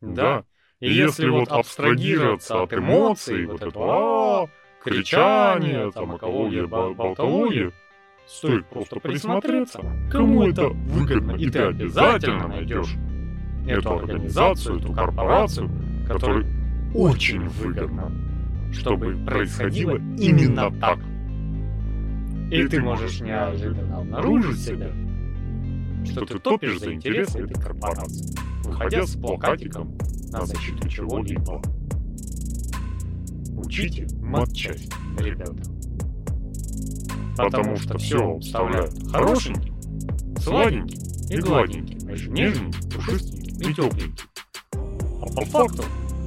Да. И если вот абстрагироваться от эмоций, вот этого «а», кричания, там, экология, болтология, стоит просто присмотреться, кому это выгодно, и ты обязательно найдешь эту организацию, эту корпорацию, которой очень выгодно, чтобы происходило именно так. И ты можешь неожиданно обнаружить себя, что ты топишь за интересы этой корпорации, выходя с плакатиком на защиту чего-либо. Учите матчасть, ребята. Потому что все вставляют хорошенький, сладенький и гладенький, а еще нежненький, пушистенький и тепленький. А по факту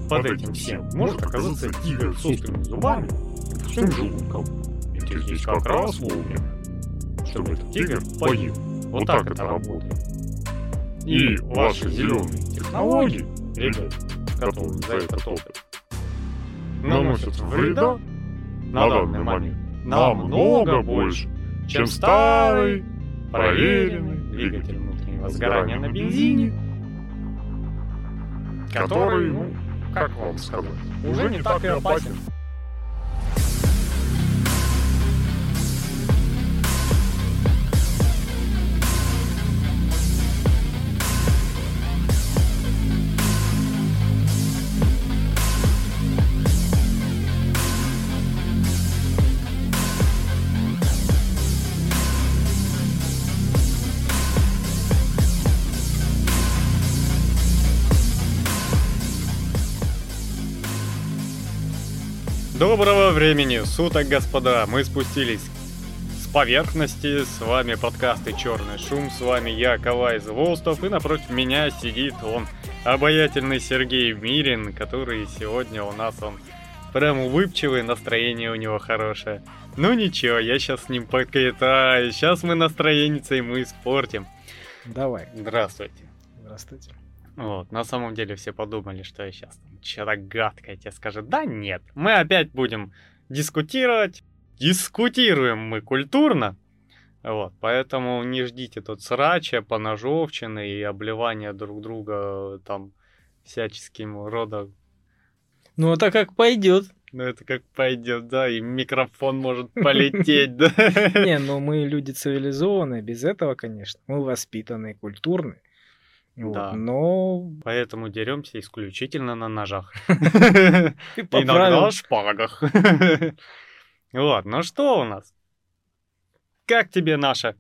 под этим всем может оказаться тигр с острыми зубами и пустым желудком. Ведь их здесь как раз вовремя, чтобы этот тигр поел. Вот так это работает. И ваши зеленые технологии, ребят, которые за это топят, наносят вреда на данный момент. намного больше, чем старый, проверенный двигатель внутреннего сгорания на бензине, который, ну, как вам сказать, уже не так и опасен. Доброго времени суток, господа! Мы спустились с поверхности, с вами подкасты «Черный шум», с вами я, Кавай Волстов, и напротив меня сидит он, обаятельный Сергей Мирин, который сегодня у нас, он прям улыбчивый, настроение у него хорошее. Ну ничего, я сейчас с ним покатаю, сейчас мы настроение ему испортим. Давай. Здравствуйте. Здравствуйте. Вот, на самом деле все подумали, что я сейчас что-то гадкое тебе скажу. Да нет, мы опять будем дискутировать. Дискутируем мы культурно. Вот, поэтому не ждите тут срача, поножовщины и обливания друг друга там всяческим родом. Ну, это как пойдет. Ну, это как пойдет, да, и микрофон может полететь, да. Не, ну мы люди цивилизованные, без этого, конечно. Мы воспитанные, культурные. Вот, Да. Но Поэтому деремся исключительно на ножах. Иногда на шпагах. Вот, ну что у нас? Как тебе наша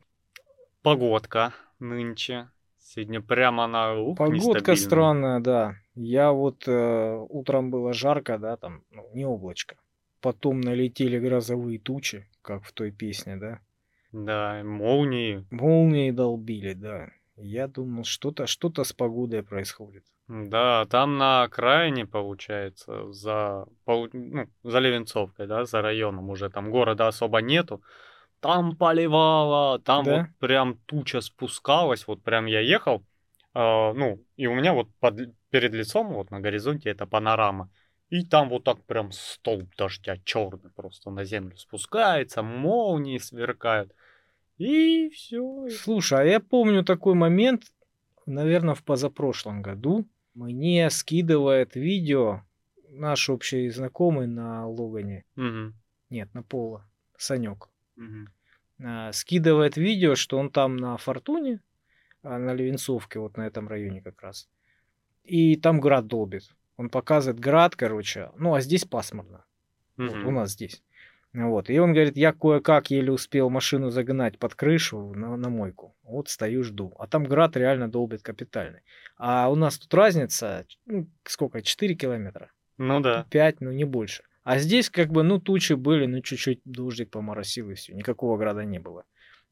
погодка нынче? Сегодня прямо на ух, Погодка странная, да. Я вот э, утром было жарко, да, там, ну, не облачко. Потом налетели грозовые тучи, как в той песне, да. Да, молнии. Молнии долбили, да. Я думал, что-то что-то с погодой происходит. Да, там на окраине, получается, за, ну, за Левенцовкой, да, за районом уже, там города особо нету. Там поливало, там Да? вот прям туча спускалась, вот прям я ехал, а, ну, и у меня вот под- перед лицом, вот на горизонте, это панорама. И там вот так прям столб дождя черный просто на землю спускается, молнии сверкают. И все. Слушай, а я помню такой момент, наверное, в позапрошлом году. Мне скидывает видео наш общий знакомый на Логане. Нет, на Пола. Санек. А, скидывает видео, что он там на Фортуне, а, на Левенцовке, вот на этом районе как раз. И там град долбит. Он показывает град, короче. Ну, а здесь пасмурно. Вот, у нас здесь. Вот. И он говорит, я кое-как еле успел машину загнать под крышу на, на мойку. Вот стою, жду. А там град реально долбит капитальный. А у нас тут разница, ну, сколько, 4 километра? Ну да. 5, ну не больше. А здесь как бы, ну, тучи были, ну, чуть-чуть дождик поморосил и все. Никакого града не было.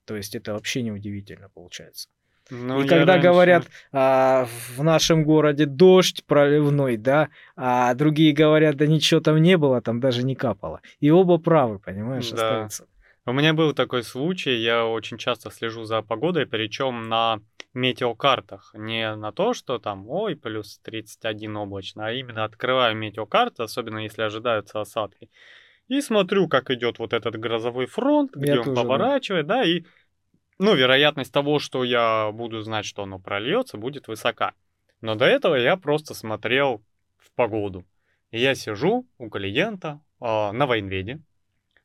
То есть это вообще неудивительно получается. Ну, и когда раньше- говорят а, в нашем городе дождь проливной, да, а другие говорят, да ничего там не было, там даже не капало. И оба правы, понимаешь, Да. остаются. У меня был такой случай, я очень часто слежу за погодой, причем на метеокартах. Не на то, что там, ой, плюс 31 облачно, а именно открываю метеокарты, особенно если ожидаются осадки. И смотрю, как идет вот этот грозовой фронт, где Я он тоже, да. поворачивает, да, и, ну, вероятность того, что я буду знать, что оно прольется, будет высока. Но до этого я просто смотрел в погоду. Я сижу у клиента э, на военведе,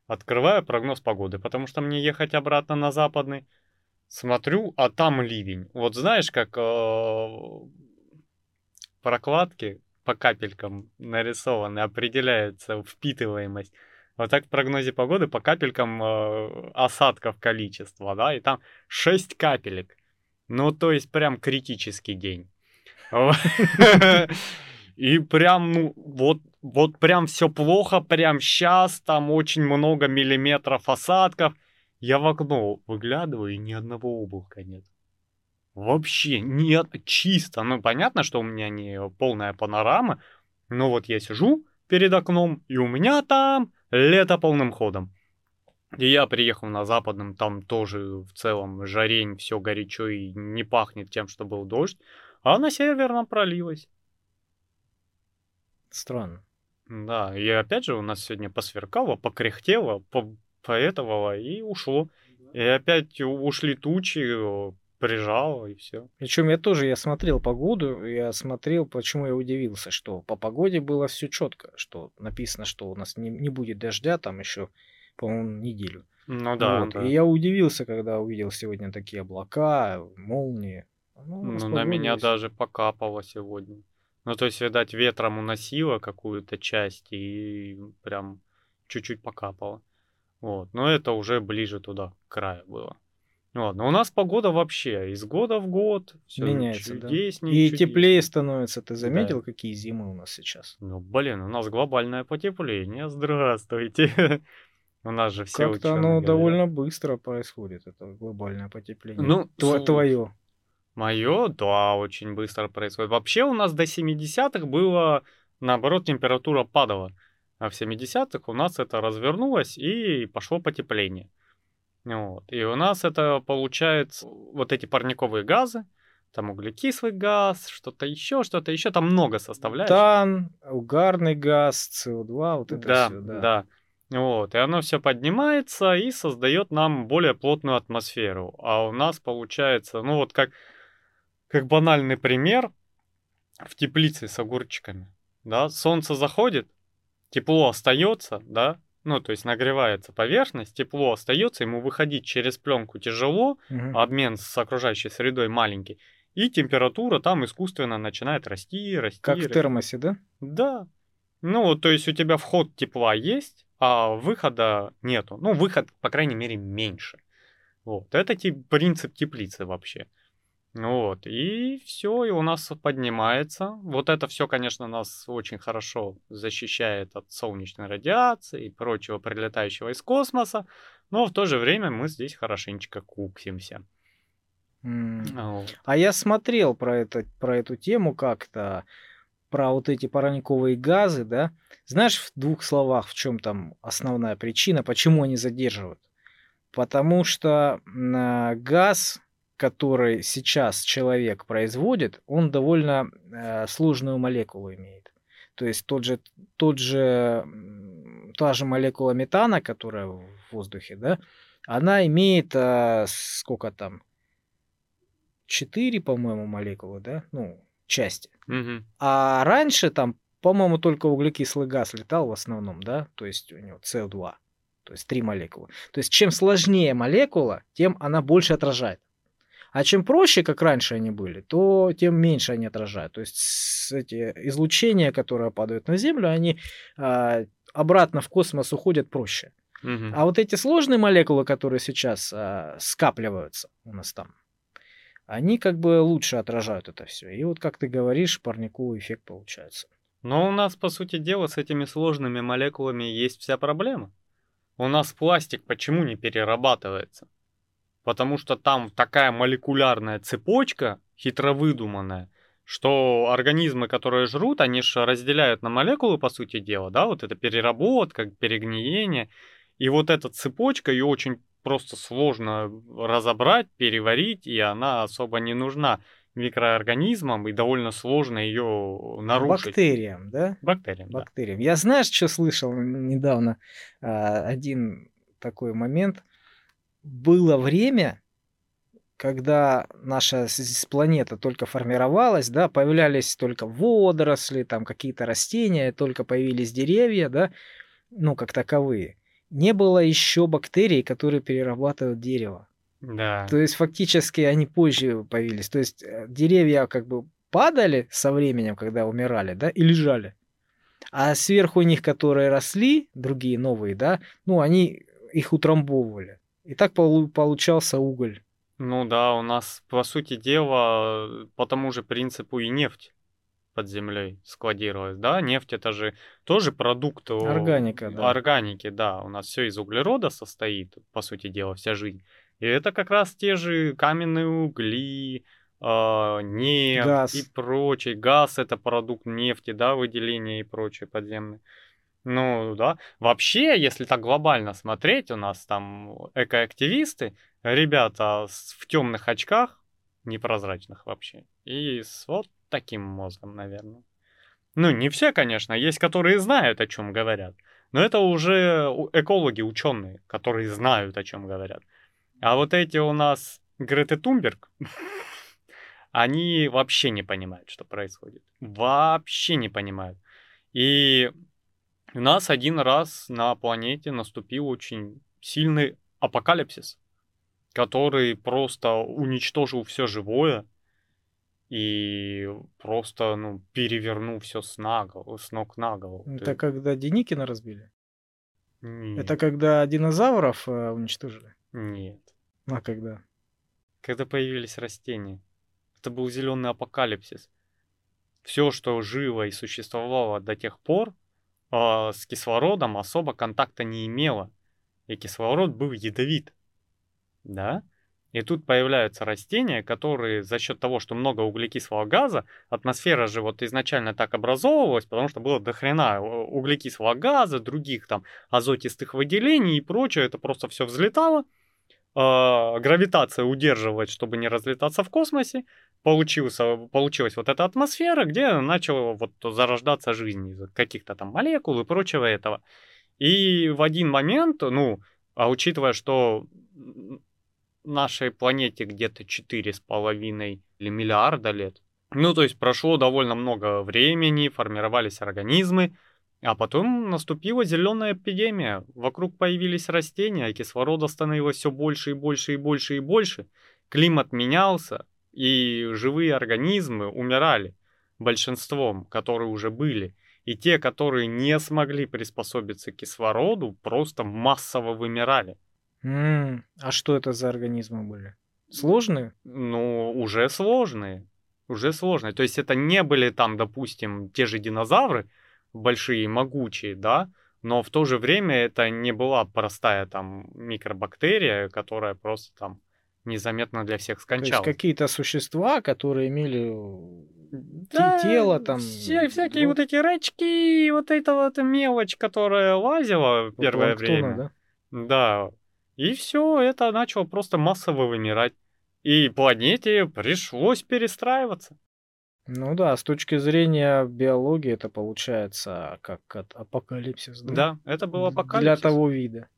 открываю прогноз погоды, потому что мне ехать обратно на западный. Смотрю, а там ливень. Вот знаешь, как э, прокладки по капелькам нарисованы, определяется впитываемость. Вот так в прогнозе погоды по капелькам э, осадков количество, да, и там 6 капелек. Ну, то есть прям критический день. И прям, ну, вот, вот прям все плохо, прям сейчас, там очень много миллиметров осадков. Я в окно выглядываю, и ни одного облака нет. Вообще нет, чисто. Ну, понятно, что у меня не полная панорама, но вот я сижу перед окном, и у меня там лето полным ходом. И я приехал на западном, там тоже в целом жарень, все горячо и не пахнет тем, что был дождь. А на северном пролилось. Странно. Да, и опять же у нас сегодня посверкало, покряхтело, поэтовало и ушло. И опять ушли тучи, прижало и все. Причем я тоже, я смотрел погоду, я смотрел, почему я удивился, что по погоде было все четко, что написано, что у нас не, не будет дождя там еще, по-моему, неделю. Ну да, вот. да. И я удивился, когда увидел сегодня такие облака, молнии. Ну, ну на меня даже покапало сегодня. Ну, то есть, видать, ветром уносило какую-то часть и прям чуть-чуть покапало. Вот. Но это уже ближе туда, к краю было. Ладно, у нас погода вообще из года в год все меняется, чудеснее, да. И чудеснее. теплее становится. Ты заметил, да. какие зимы у нас сейчас? Ну, блин, у нас глобальное потепление. Здравствуйте. У нас же все Как-то оно говорят. довольно быстро происходит, это глобальное потепление. Ну, Тво- твое. Мое, да, очень быстро происходит. Вообще у нас до 70-х было, наоборот, температура падала. А в 70-х у нас это развернулось и пошло потепление. Вот. И у нас это получается вот эти парниковые газы, там углекислый газ, что-то еще, что-то еще, там много составляющих. Тан, угарный газ, СО2, вот это да, все, да. Да, вот, и оно все поднимается и создает нам более плотную атмосферу. А у нас получается, ну вот как, как банальный пример, в теплице с огурчиками, да, солнце заходит, тепло остается, да, ну, то есть нагревается поверхность, тепло остается, ему выходить через пленку тяжело, угу. обмен с окружающей средой маленький, и температура там искусственно начинает расти, расти. Как расти. в термосе, да? Да. Ну, то есть у тебя вход тепла есть, а выхода нету. Ну, выход, по крайней мере, меньше. Вот. Это тип, принцип теплицы вообще. Вот, и все, и у нас поднимается. Вот это все, конечно, нас очень хорошо защищает от солнечной радиации и прочего прилетающего из космоса, но в то же время мы здесь хорошенечко куксимся. Mm. Вот. А я смотрел про, это, про эту тему как-то, про вот эти парниковые газы, да. Знаешь, в двух словах, в чем там основная причина, почему они задерживают? Потому что газ который сейчас человек производит, он довольно э, сложную молекулу имеет. То есть тот же, тот же, та же молекула метана, которая в воздухе, да, она имеет э, сколько там? Четыре, по-моему, молекулы, да? Ну, части. Угу. А раньше там, по-моему, только углекислый газ летал в основном, да? То есть у него СО2. То есть три молекулы. То есть чем сложнее молекула, тем она больше отражает. А чем проще, как раньше они были, то тем меньше они отражают. То есть эти излучения, которые падают на Землю, они а, обратно в космос уходят проще. Угу. А вот эти сложные молекулы, которые сейчас а, скапливаются у нас там, они как бы лучше отражают это все. И вот, как ты говоришь, парниковый эффект получается. Но у нас, по сути дела, с этими сложными молекулами есть вся проблема. У нас пластик почему не перерабатывается? Потому что там такая молекулярная цепочка, хитро выдуманная, что организмы, которые жрут, они же разделяют на молекулы, по сути дела, да, вот это переработка, перегниение, и вот эта цепочка, ее очень просто сложно разобрать, переварить, и она особо не нужна микроорганизмам, и довольно сложно ее нарушить. Бактериям, да? Бактериям, Бактериям. Да. Я знаешь, что слышал недавно? А, один такой момент – было время, когда наша планета только формировалась, да, появлялись только водоросли, там какие-то растения, только появились деревья, да, ну, как таковые. Не было еще бактерий, которые перерабатывают дерево. Да. То есть фактически они позже появились. То есть э, деревья как бы падали со временем, когда умирали, да, и лежали. А сверху них, которые росли, другие новые, да, ну, они их утрамбовывали. И так получался уголь. Ну да, у нас, по сути дела, по тому же принципу и нефть под землей складировалась, да, нефть это же тоже продукт органика, да. органики, да, у нас все из углерода состоит, по сути дела, вся жизнь. И это как раз те же каменные угли, э, нефть газ. и прочее. Газ это продукт нефти, да, выделение и прочее подземное. Ну, да. Вообще, если так глобально смотреть, у нас там экоактивисты, ребята в темных очках, непрозрачных вообще, и с вот таким мозгом, наверное. Ну, не все, конечно, есть, которые знают, о чем говорят. Но это уже экологи, ученые, которые знают, о чем говорят. А вот эти у нас Греты Тумберг, они вообще не понимают, что происходит. Вообще не понимают. И нас один раз на планете наступил очень сильный апокалипсис, который просто уничтожил все живое и просто ну, перевернул все с, наголо, с ног на голову. Это Ты... когда Деникина разбили? Нет. Это когда динозавров э, уничтожили? Нет. А когда? Когда появились растения. Это был зеленый апокалипсис. Все, что живо и существовало до тех пор, э, с кислородом особо контакта не имело. И кислород был ядовит. Да? И тут появляются растения, которые за счет того, что много углекислого газа, атмосфера же вот изначально так образовывалась, потому что было дохрена углекислого газа, других там азотистых выделений и прочее, это просто все взлетало. Э, гравитация удерживает, чтобы не разлетаться в космосе, получился, получилась вот эта атмосфера, где начала вот зарождаться жизнь из каких-то там молекул и прочего этого. И в один момент, ну, а учитывая, что нашей планете где-то 4,5 или миллиарда лет, ну, то есть прошло довольно много времени, формировались организмы, а потом наступила зеленая эпидемия. Вокруг появились растения, а кислорода становилось все больше и больше и больше и больше. Климат менялся, и живые организмы умирали большинством, которые уже были. И те, которые не смогли приспособиться к кислороду, просто массово вымирали. Mm, а что это за организмы были? Сложные? Ну, уже сложные. Уже сложные. То есть это не были там, допустим, те же динозавры, большие, могучие, да, но в то же время это не была простая там микробактерия, которая просто там незаметно для всех скончалась. То есть какие-то существа, которые имели да, тело там. Все, всякие вот... вот эти рачки, вот эта вот мелочь, которая лазила в первое время. Да? да. И все это начало просто массово вымирать. И планете пришлось перестраиваться. Ну да, с точки зрения биологии это получается как апокалипсис. Да, да это был апокалипсис. Для того вида.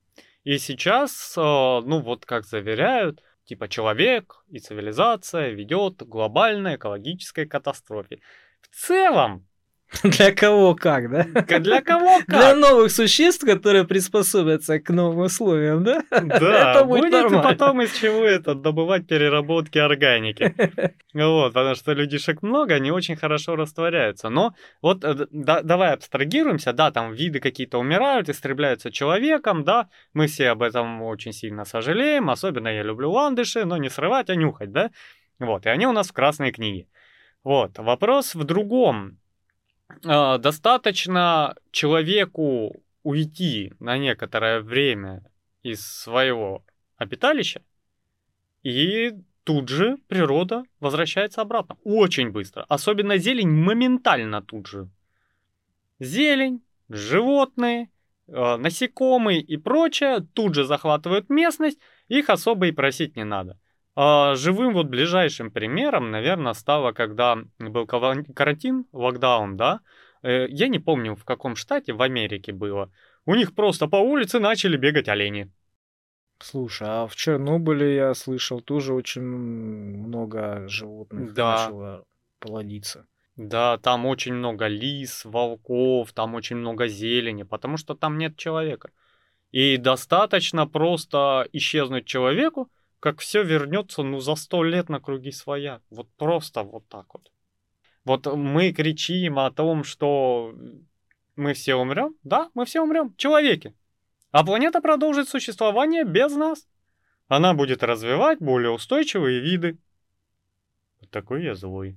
И сейчас, э, ну вот как заверяют, типа человек и цивилизация ведет к глобальной экологической катастрофе. В целом, Для кого как, да? Для кого как? Для новых существ, которые приспособятся к новым условиям, да? Да, это будет, будет потом из чего это добывать переработки органики. Вот, потому что людишек много, они очень хорошо растворяются. Но вот э, да, давай абстрагируемся, да, там виды какие-то умирают, истребляются человеком, да, мы все об этом очень сильно сожалеем, особенно я люблю ландыши, но не срывать, а нюхать, да? Вот, и они у нас в красной книге. Вот, вопрос в другом э, достаточно человеку уйти на некоторое время из своего обиталища, и тут же природа возвращается обратно. Очень быстро. Особенно зелень моментально тут же. Зелень, животные, э, насекомые и прочее тут же захватывают местность, их особо и просить не надо. А, живым вот ближайшим примером, наверное, стало, когда был карантин, локдаун, да, э, я не помню, в каком штате, в Америке было. У них просто по улице начали бегать олени. Слушай, а в Чернобыле я слышал тоже очень много животных Да. начало плодиться. Да, там очень много лис, волков, там очень много зелени, потому что там нет человека. И достаточно просто исчезнуть человеку, как все вернется, ну, за сто лет на круги своя. Вот просто вот так вот. Вот мы кричим о том, что мы все умрем. Да, мы все умрем. Человеки. А планета продолжит существование без нас. Она будет развивать более устойчивые виды. Вот такой я злой.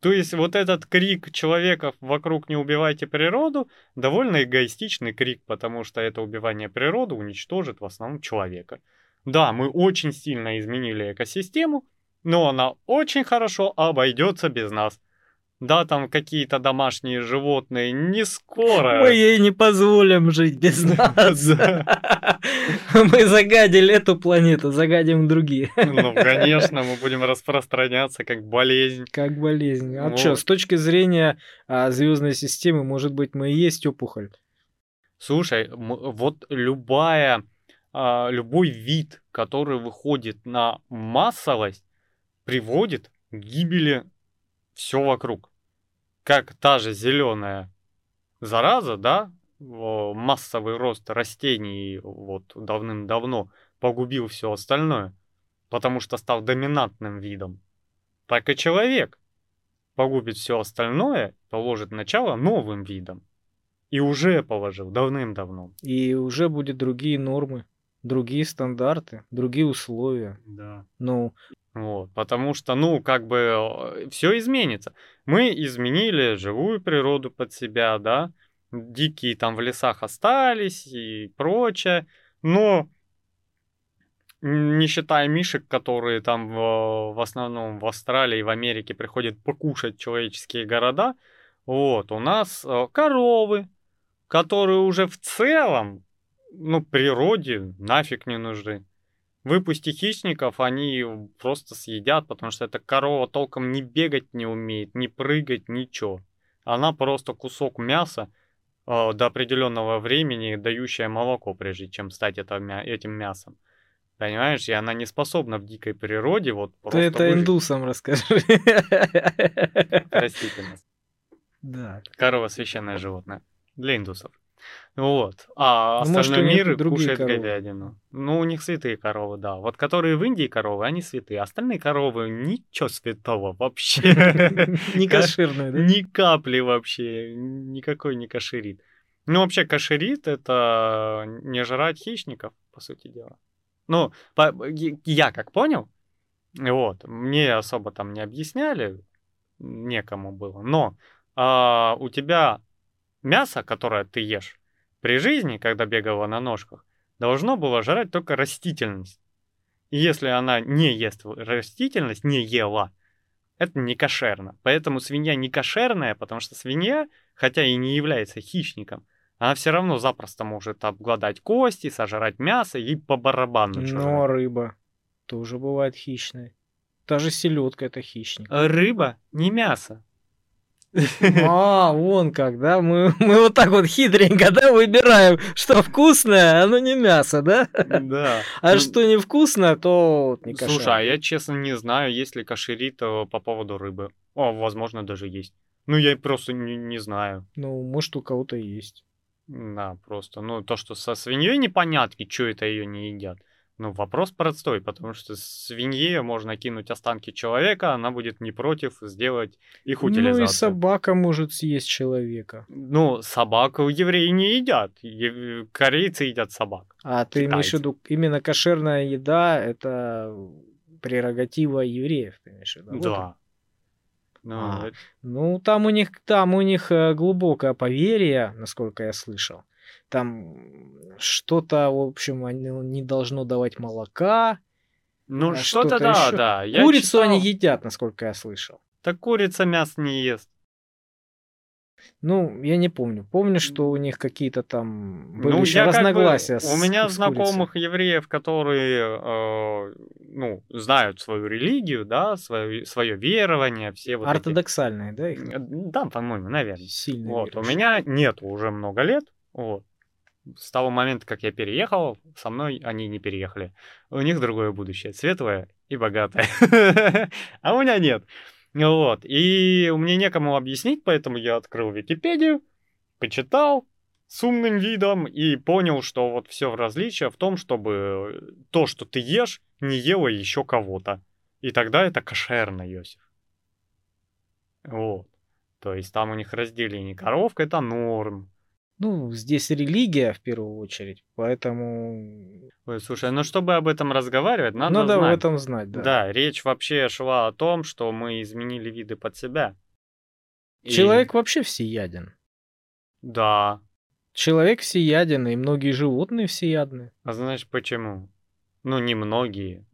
То есть вот этот крик человеков вокруг «не убивайте природу» довольно эгоистичный крик, потому что это убивание природы уничтожит в основном человека. Да, мы очень сильно изменили экосистему, но она очень хорошо обойдется без нас. Да, там какие-то домашние животные не скоро. Мы ей не позволим жить без нас. Мы загадили эту планету, загадим другие. Ну, конечно, мы будем распространяться как болезнь. Как болезнь. А что, с точки зрения а, звездной системы, может быть, мы и есть опухоль? Слушай, вот любая, а, любой вид, который выходит на массовость, приводит к гибели все вокруг. Как та же зеленая зараза, да, массовый рост растений вот давным-давно погубил все остальное, потому что стал доминантным видом. Так и человек погубит все остальное, положит начало новым видам. И уже положил давным-давно. И уже будут другие нормы, другие стандарты, другие условия. Да. Ну, Вот, потому что, ну, как бы все изменится. Мы изменили живую природу под себя, да, дикие там в лесах остались и прочее, но не считая мишек, которые там в, в основном в Австралии и в Америке приходят покушать человеческие города, вот, у нас э, коровы, которые уже в целом, ну, природе нафиг не нужны. Выпусти хищников, они просто съедят, потому что эта корова толком не бегать не умеет, не прыгать, ничего. Она просто кусок мяса э, до определенного времени, дающая молоко, прежде чем стать это, этим мясом. Понимаешь, и она не способна в дикой природе вот ты просто это выжить. индусам расскажи. Простите нас. Да. Корова священное животное. Для индусов. Вот. А Ну, остальной мир кушает коровы. говядину. Ну, у них святые коровы, да. Вот которые в Индии коровы, они святые. Остальные коровы ничего святого вообще. Не кошерные, да? Ни капли вообще. Никакой не кошерит. Ну, вообще, кошерит это не жрать хищников, по сути дела. Ну, я как понял, вот, мне особо там не объясняли, некому было, но а, у тебя мясо, которое ты ешь при жизни, когда бегала на ножках, должно было жрать только растительность. И если она не ест растительность, не ела, это не кошерно. Поэтому свинья не кошерная, потому что свинья, хотя и не является хищником, она все равно запросто может обгладать кости, сожрать мясо и по барабану чё Но рыба тоже бывает хищной. Та же селедка это хищник. жрать. Рыба не мясо. А, вон как, да? Мы, мы вот так вот хитренько, да, выбираем, что вкусное, оно не мясо, да? Да. А Ну, что невкусное, то вот не кошер. Слушай, а я честно не знаю, есть ли кошерит э, по поводу рыбы. О, возможно, даже есть. Ну, я просто не, не знаю. Ну, может, у кого-то есть. Да, просто. Ну, то, что со свиньей непонятки, что это ее не едят. Ну, вопрос простой, потому что свинье можно кинуть останки человека, она будет не против сделать их Ну и утилизацию. собака может съесть человека. Ну, собаку евреи не едят. Корейцы едят собак. А ты имеешь в Китайцы. виду, именно кошерная еда это прерогатива евреев, ты имеешь в виду? Вот Да. Ну, А. это- Ну, там у них, там у них э, глубокое поверье, насколько я слышал. Там что-то, в общем, они- не должно давать молока. ну а что-то, что-то да, ещё. да. Я Курицу они читал. едят, насколько я слышал. Так курица мясо не ест. Ну, я не помню. Помню, что у них какие-то там были Ну, еще я как бы- разногласия. с- У меня с знакомых евреев, которые, э, ну, знают свою религию, да, свое, свое верование, все вот курицей. эти- Ортодоксальные, да, их? Да, по-моему, наверное. Сильно Вот, у меня нету уже много лет, вот. С того момента, как я переехал, со мной они не переехали. У них другое будущее, светлое и богатое. А у меня нет. Вот. И мне некому объяснить, поэтому я открыл Википедию, почитал с умным видом и понял, что вот все в различие в том, чтобы то, что ты ешь, не ела еще кого-то. И тогда это кошерно, Йосиф. Вот. То есть там у них разделение. Коровка это норм. Ну, здесь религия в первую очередь, поэтому... Ой, слушай, ну чтобы об этом разговаривать, надо Надо знать. об этом знать, да. Да, речь вообще шла о том, что мы изменили виды под себя. И... Человек вообще всеяден. Да. Человек всеяден, и многие животные всеядны. А знаешь почему? Ну, не многие.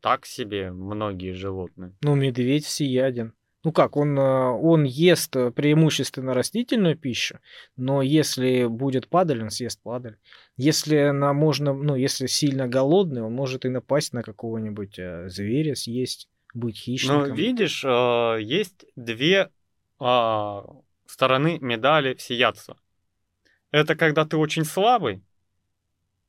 Так себе многие животные. Ну, медведь всеяден ну как, он, э, он ест э, преимущественно растительную пищу, но если будет падаль, он съест падаль. Если она можно, ну, если сильно голодный, он может и напасть на какого-нибудь э, зверя, съесть, быть хищником. Ну, видишь, есть две а, стороны медали всеядства. Это когда ты очень слабый,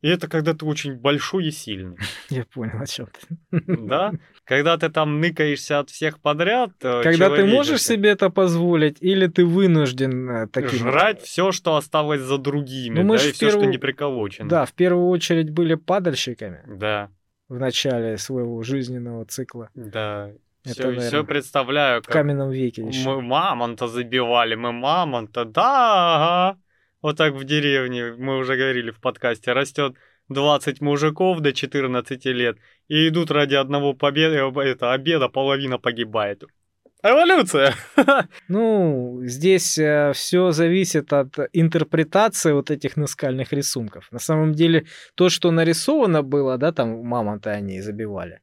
и это когда ты очень большой и сильный. Я понял, о чем ты. Да? Когда ты там ныкаешься от всех подряд. Э, когда ты можешь себе это позволить, или ты вынужден э, таким... Жрать все, что осталось за другими, ну, мы да, и все, первую... что не приколочено. Да, в первую очередь были падальщиками. Да. В начале своего жизненного цикла. Да. Это, все, наверное, все представляю. В каменном веке еще. Мы мамонта забивали, мы мамонта, да, ага вот так в деревне, мы уже говорили в подкасте, растет 20 мужиков до 14 лет и идут ради одного победы, это, обеда, половина погибает. Эволюция! Ну, здесь э, все зависит от интерпретации вот этих наскальных рисунков. На самом деле, то, что нарисовано было, да, там мамонта они забивали,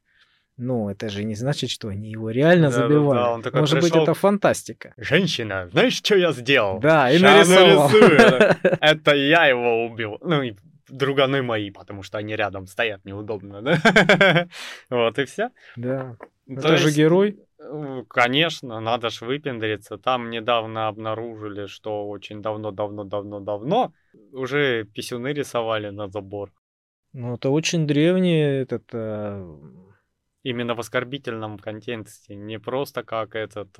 ну, это же не значит, что они его реально да, забивали. Да, да, он такой Может пришел... быть, это фантастика. Женщина, знаешь, что я сделал? Да, и нарисовал. Это я его убил. Ну, и друганы мои, потому что они рядом стоят, неудобно, да? Вот и все. Да. Это же герой. Э, конечно, надо ж выпендриться. Там недавно обнаружили, что очень давно-давно-давно-давно уже писюны рисовали на забор. Ну, это очень древний этот э, именно в оскорбительном контексте, не просто как этот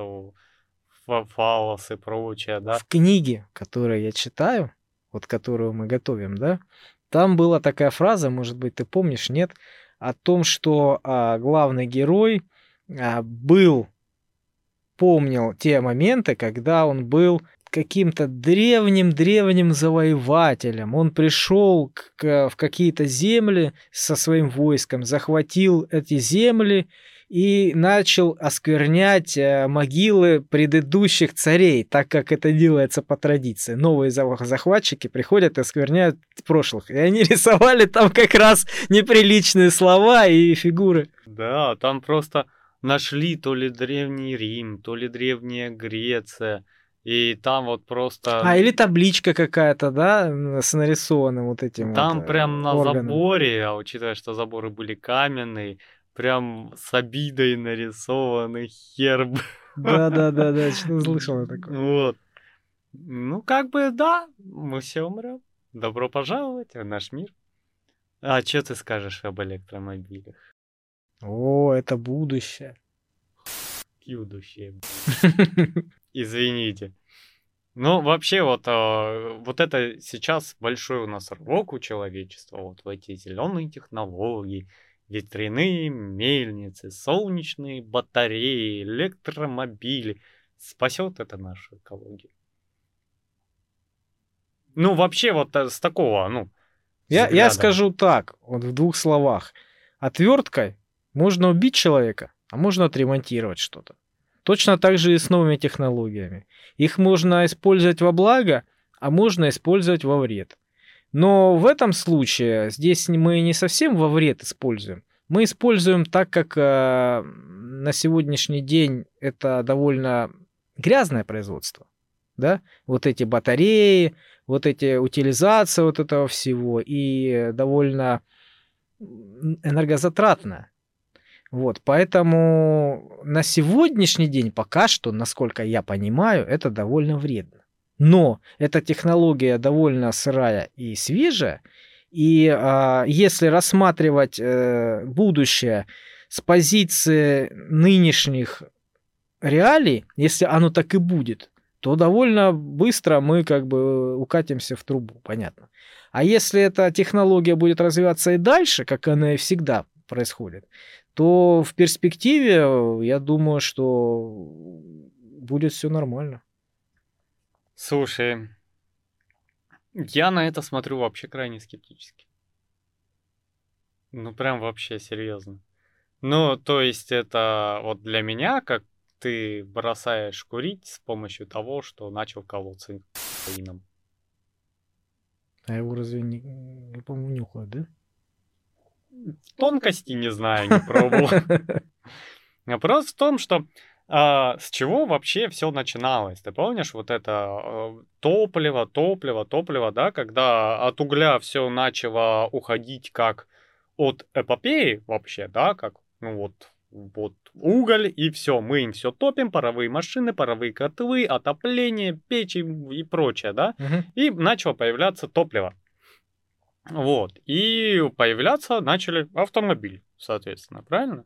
фалос и прочее, да. В книге, которую я читаю, вот которую мы готовим, да, там была такая фраза, может быть, ты помнишь, нет, о том, что а, главный герой а, был, помнил те моменты, когда он был каким-то древним-древним завоевателем. Он пришел к, в какие-то земли со своим войском, захватил эти земли и начал осквернять э, могилы предыдущих царей, так как это делается по традиции. Новые захватчики приходят и оскверняют прошлых. И они рисовали там как раз неприличные слова и фигуры. Да, там просто нашли то ли древний Рим, то ли древняя Греция – и там вот просто... А, или табличка какая-то, да, с нарисованным вот этим Там вот, прям на органом. заборе, а учитывая, что заборы были каменные, прям с обидой нарисованный херб. Да-да-да-да, что слышал такое. Вот. Ну, как бы, да, мы все умрем. Добро пожаловать в наш мир. А что ты скажешь об электромобилях? О, это будущее. Будущее. Извините. Ну, вообще, вот, э, вот это сейчас большой у нас рывок у человечества, вот в эти зеленые технологии, ветряные мельницы, солнечные батареи, электромобили. Спасет это нашу экологию? Ну, вообще, вот э, с такого, ну, я, я скажу так, вот в двух словах. Отверткой можно убить человека, а можно отремонтировать что-то. Точно так же и с новыми технологиями. Их можно использовать во благо, а можно использовать во вред. Но в этом случае здесь мы не совсем во вред используем. Мы используем так, как э, на сегодняшний день это довольно грязное производство. Да? Вот эти батареи, вот эти утилизация вот этого всего и довольно энергозатратно. Вот, поэтому на сегодняшний день пока что, насколько я понимаю, это довольно вредно. Но эта технология довольно сырая и свежая, и а, если рассматривать э, будущее с позиции нынешних реалий, если оно так и будет, то довольно быстро мы как бы укатимся в трубу, понятно. А если эта технология будет развиваться и дальше, как она и всегда происходит, то в перспективе я думаю, что будет все нормально. Слушай, я на это смотрю вообще крайне скептически. Ну, прям вообще серьезно. Ну, то есть это вот для меня, как ты бросаешь курить с помощью того, что начал колоться кофеином. А его разве не, не по-моему, нюхают, да? Тонкости не знаю, не пробовал. Вопрос в том, что а, с чего вообще все начиналось? Ты помнишь вот это э, топливо, топливо, топливо, да, когда от угля все начало уходить как от эпопеи вообще, да, как, ну вот, вот уголь и все, мы им все топим, паровые машины, паровые котлы, отопление, печи и прочее, да, угу. и начало появляться топливо. Вот, и появляться начали автомобили, соответственно, правильно?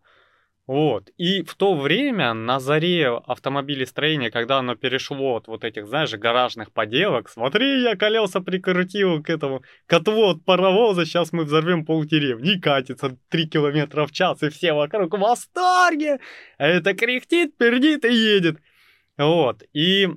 Вот. И в то время, на заре автомобилестроения, когда оно перешло от вот этих, знаешь, гаражных поделок, смотри, я колеса прикрутил к этому котлу от паровоза, сейчас мы взорвем полдеревни, катится 3 километра в час, и все вокруг в восторге, а это кряхтит, пердит и едет. Вот. И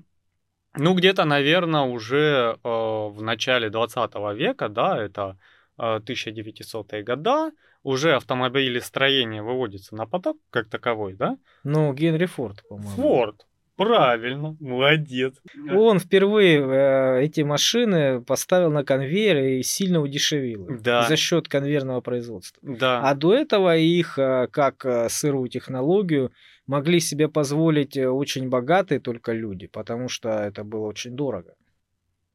ну, где-то, наверное, уже э, в начале 20 века, да, это э, 1900-е года, уже автомобилестроение выводится на поток как таковой, да? Ну, Генри Форд, по-моему. Форд. Правильно, молодец. Он впервые э, эти машины поставил на конвейер и сильно удешевил их да. за счет конвейерного производства. Да. А до этого их, э, как э, сырую технологию, могли себе позволить э, очень богатые только люди, потому что это было очень дорого.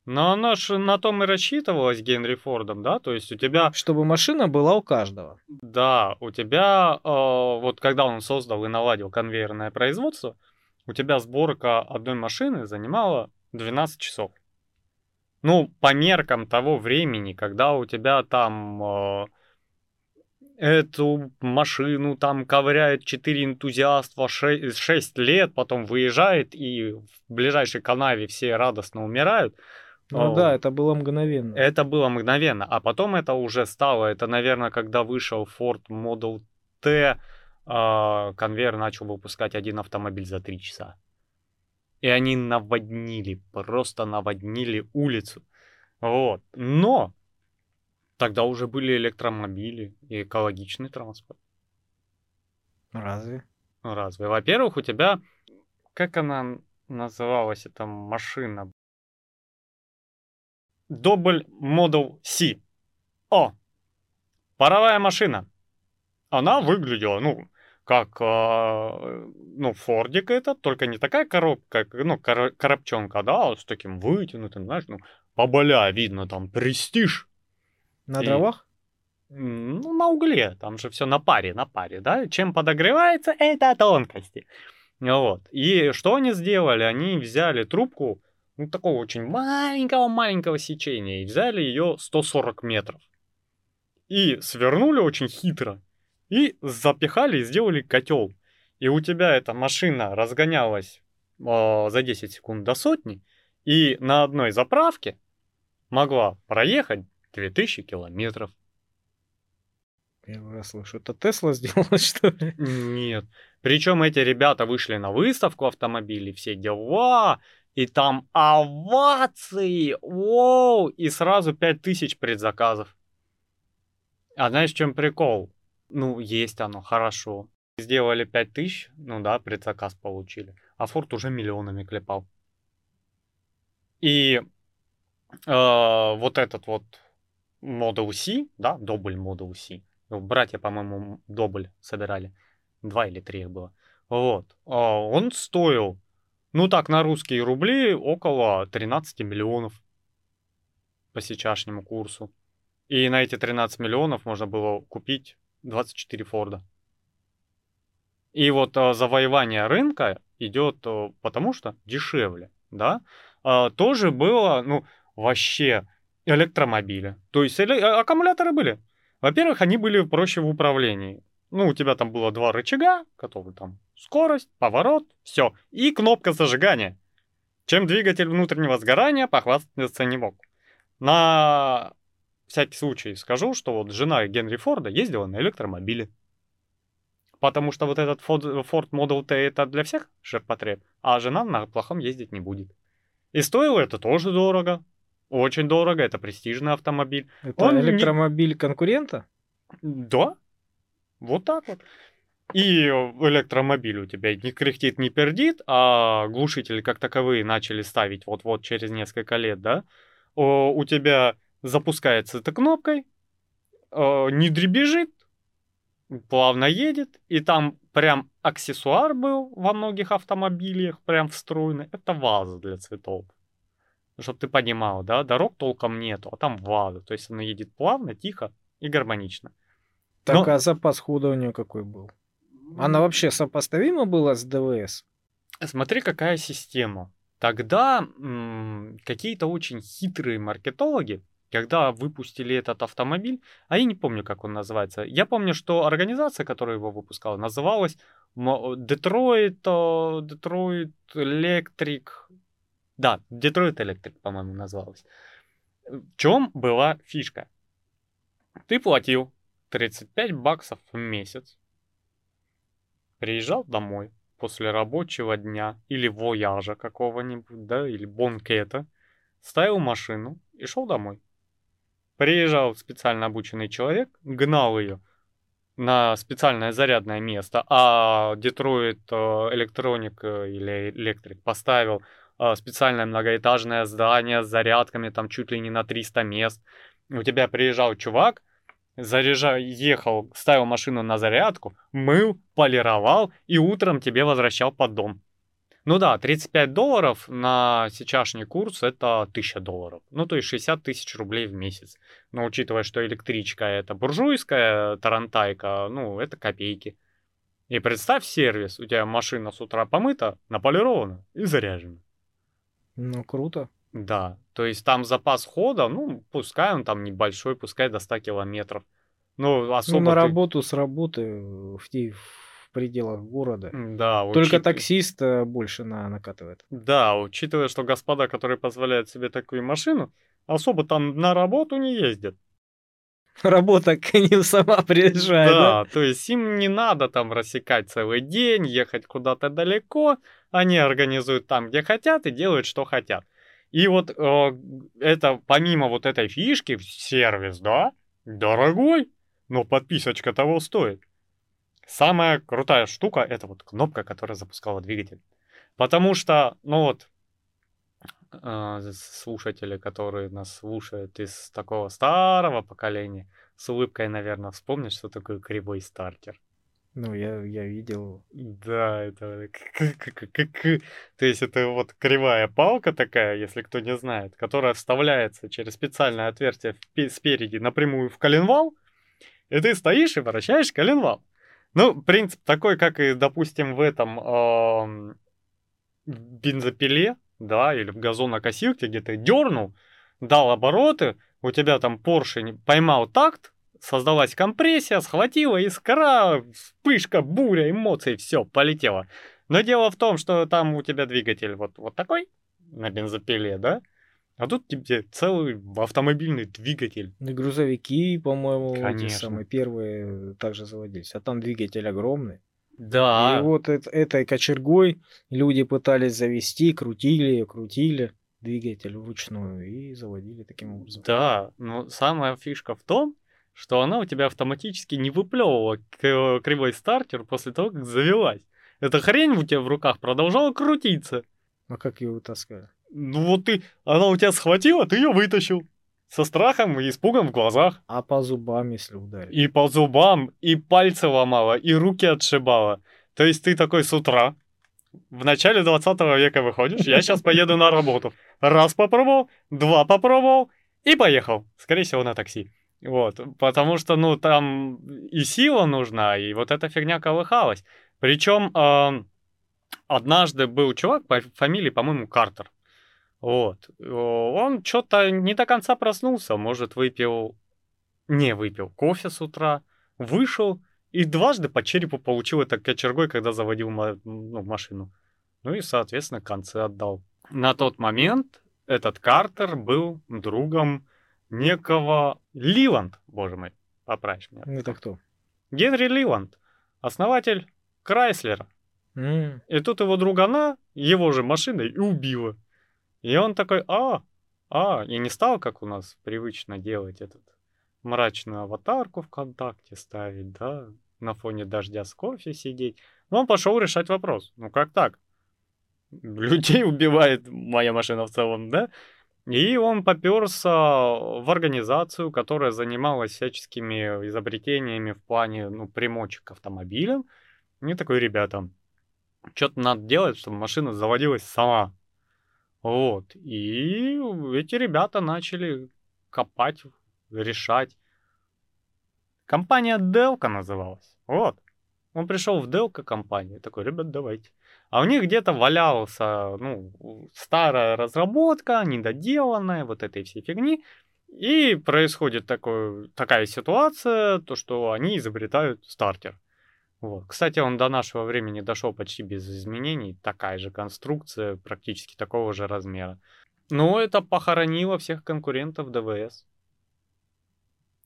Но оно же на том и рассчитывалось Генри Фордом, да? То есть у тебя... Чтобы машина была у каждого. Да, у тебя, э, вот когда он создал и наладил конвейерное производство, у тебя сборка одной машины занимала 12 часов. Ну, по меркам того времени, когда у тебя там э, эту машину там ковыряет 4 энтузиаства 6, 6 лет, потом выезжает, и в ближайшей канаве все радостно умирают, ну О, да, это было мгновенно. Это было мгновенно. А потом это уже стало, это, наверное, когда вышел Ford Model T, э, конвейер начал выпускать один автомобиль за три часа. И они наводнили, просто наводнили улицу. Вот. Но тогда уже были электромобили и экологичный транспорт. Разве? Разве? Во-первых, у тебя, как она называлась, эта машина? Double Model C. О! Паровая машина. Она выглядела, ну, как, э, ну, Фордик это, только не такая коробка, ну, кор- коробчонка, да, с таким вытянутым, знаешь, ну, поболя видно, там, престиж. На И, дровах? Ну, на угле, там же все на паре, на паре, да, чем подогревается, это тонкости. Вот. И что они сделали? Они взяли трубку, ну, такого очень маленького-маленького сечения, и взяли ее 140 метров. И свернули очень хитро, и запихали и сделали котел. И у тебя эта машина разгонялась э, за 10 секунд до сотни, и на одной заправке могла проехать 2000 километров. Первый раз слышу. Это Тесла сделала, что ли? Нет. Причем эти ребята вышли на выставку автомобилей, все дела, и там овации, воу, и сразу 5000 предзаказов. А знаешь, в чем прикол? Ну, есть оно, хорошо. Сделали 5000, ну да, предзаказ получили. А Форд уже миллионами клепал. И э, вот этот вот Model C, да, Добль Model C, братья, по-моему, Добль собирали, два или три их было. Вот, э, он стоил ну так, на русские рубли около 13 миллионов по сейчасшнему курсу. И на эти 13 миллионов можно было купить 24 Форда. И вот э, завоевание рынка идет э, потому что дешевле, да. э, тоже было, ну, вообще электромобили. То есть а, аккумуляторы были. Во-первых, они были проще в управлении. Ну, у тебя там было два рычага, которые там скорость, поворот, все. И кнопка зажигания. Чем двигатель внутреннего сгорания похвастаться не мог. На всякий случай скажу, что вот жена Генри Форда ездила на электромобиле. Потому что вот этот Ford Model T это для всех ширпотреб, а жена на плохом ездить не будет. И стоило это тоже дорого. Очень дорого, это престижный автомобиль. Это Он электромобиль не... конкурента? Да. Вот так вот. И электромобиль у тебя не кряхтит, не пердит, а глушители как таковые начали ставить вот-вот через несколько лет, да? У тебя запускается эта кнопкой, не дребежит, плавно едет, и там прям аксессуар был во многих автомобилях, прям встроенный. Это ваза для цветов. Чтобы ты понимал, да, дорог толком нету, а там ваза. То есть она едет плавно, тихо и гармонично. Так, Но... а запас хода у нее какой был? Она вообще сопоставима была с ДВС? Смотри, какая система. Тогда м- какие-то очень хитрые маркетологи когда выпустили этот автомобиль, а я не помню, как он называется. Я помню, что организация, которая его выпускала, называлась Detroit, Detroit Electric. Да, Detroit Electric, по-моему, называлась. В чем была фишка? Ты платил 35 баксов в месяц, приезжал домой после рабочего дня или вояжа какого-нибудь, да, или бонкета, ставил машину и шел домой. Приезжал специально обученный человек, гнал ее на специальное зарядное место, а Detroit Electronic э, или Electric поставил специальное многоэтажное здание с зарядками, там чуть ли не на 300 мест. У тебя приезжал чувак, заряжал, ехал, ставил машину на зарядку, мыл, полировал и утром тебе возвращал под дом. Ну да, 35 долларов на сейчасшний курс это 1000 долларов. Ну то есть 60 тысяч рублей в месяц. Но учитывая, что электричка это буржуйская тарантайка, ну это копейки. И представь сервис, у тебя машина с утра помыта, наполирована и заряжена. Ну круто. Да, то есть там запас хода, ну пускай он там небольшой, пускай до 100 километров. Ну, особо ну на ты... работу с работы в, в пределах города. Да, Только учит... таксист э, больше на, накатывает. Да, учитывая, что господа, которые позволяют себе такую машину, особо там на работу не ездят. Работа к ним сама приезжает. Да, да, то есть им не надо там рассекать целый день, ехать куда-то далеко. Они организуют там, где хотят, и делают, что хотят. И вот э, это помимо вот этой фишки, сервис, да, дорогой, но подписочка того стоит. Самая крутая штука это вот кнопка, которая запускала двигатель. Потому что, ну вот, э, слушатели, которые нас слушают из такого старого поколения, с улыбкой, наверное, вспомнят, что такое кривой стартер. Ну, я, я видел. Да, это... То есть это вот кривая палка такая, если кто не знает, которая вставляется через специальное отверстие спереди напрямую в коленвал, и ты стоишь и вращаешь коленвал. Ну, принцип такой, как и, допустим, в этом бензопиле, да, или в газонокосилке, где ты дернул, дал обороты, у тебя там поршень поймал такт, создалась компрессия, схватила искра, вспышка, буря, эмоций, все, полетело. Но дело в том, что там у тебя двигатель вот, вот такой, на бензопиле, да, а тут тебе целый автомобильный двигатель. И грузовики, по-моему, эти самые первые также заводились. А там двигатель огромный. Да. И вот это, этой кочергой люди пытались завести, крутили, крутили двигатель вручную и заводили таким образом. Да, но самая фишка в том, что она у тебя автоматически не выплевывала кривой стартер после того, как завелась. Эта хрень у тебя в руках продолжала крутиться. А как ее вытаскивали? Ну вот ты, она у тебя схватила, ты ее вытащил. Со страхом и испугом в глазах. А по зубам, если ударить. И по зубам, и пальцы ломала, и руки отшибала. То есть ты такой с утра, в начале 20 века выходишь, я сейчас поеду на работу. Раз попробовал, два попробовал и поехал. Скорее всего, на такси. Вот, потому что, ну, там и сила нужна, и вот эта фигня колыхалась. Причем э, однажды был чувак по фамилии, по-моему, Картер. Вот. Он что-то не до конца проснулся, может, выпил... Не выпил кофе с утра, вышел и дважды по черепу получил это кочергой, когда заводил ну, машину. Ну и, соответственно, концы отдал. На тот момент этот Картер был другом некого Ливанд, боже мой, поправь меня. Это кто? Генри Ливанд, основатель Крайслера. Mm. И тут его другана, его же машиной, и убила. И он такой, а, а, и не стал, как у нас привычно делать этот мрачную аватарку ВКонтакте ставить, да, на фоне дождя с кофе сидеть. Но он пошел решать вопрос. Ну как так? Людей убивает моя машина в целом, да? И он поперся в организацию, которая занималась всяческими изобретениями в плане ну, примочек к автомобилям. И такой, ребята, что-то надо делать, чтобы машина заводилась сама. Вот. И эти ребята начали копать, решать. Компания Делка называлась. Вот. Он пришел в Делка компанию, такой, ребят, давайте. А у них где-то валялся, ну, старая разработка, недоделанная, вот этой всей фигни. И происходит такой, такая ситуация, то, что они изобретают стартер. Вот. Кстати, он до нашего времени дошел почти без изменений. Такая же конструкция, практически такого же размера. Но это похоронило всех конкурентов ДВС.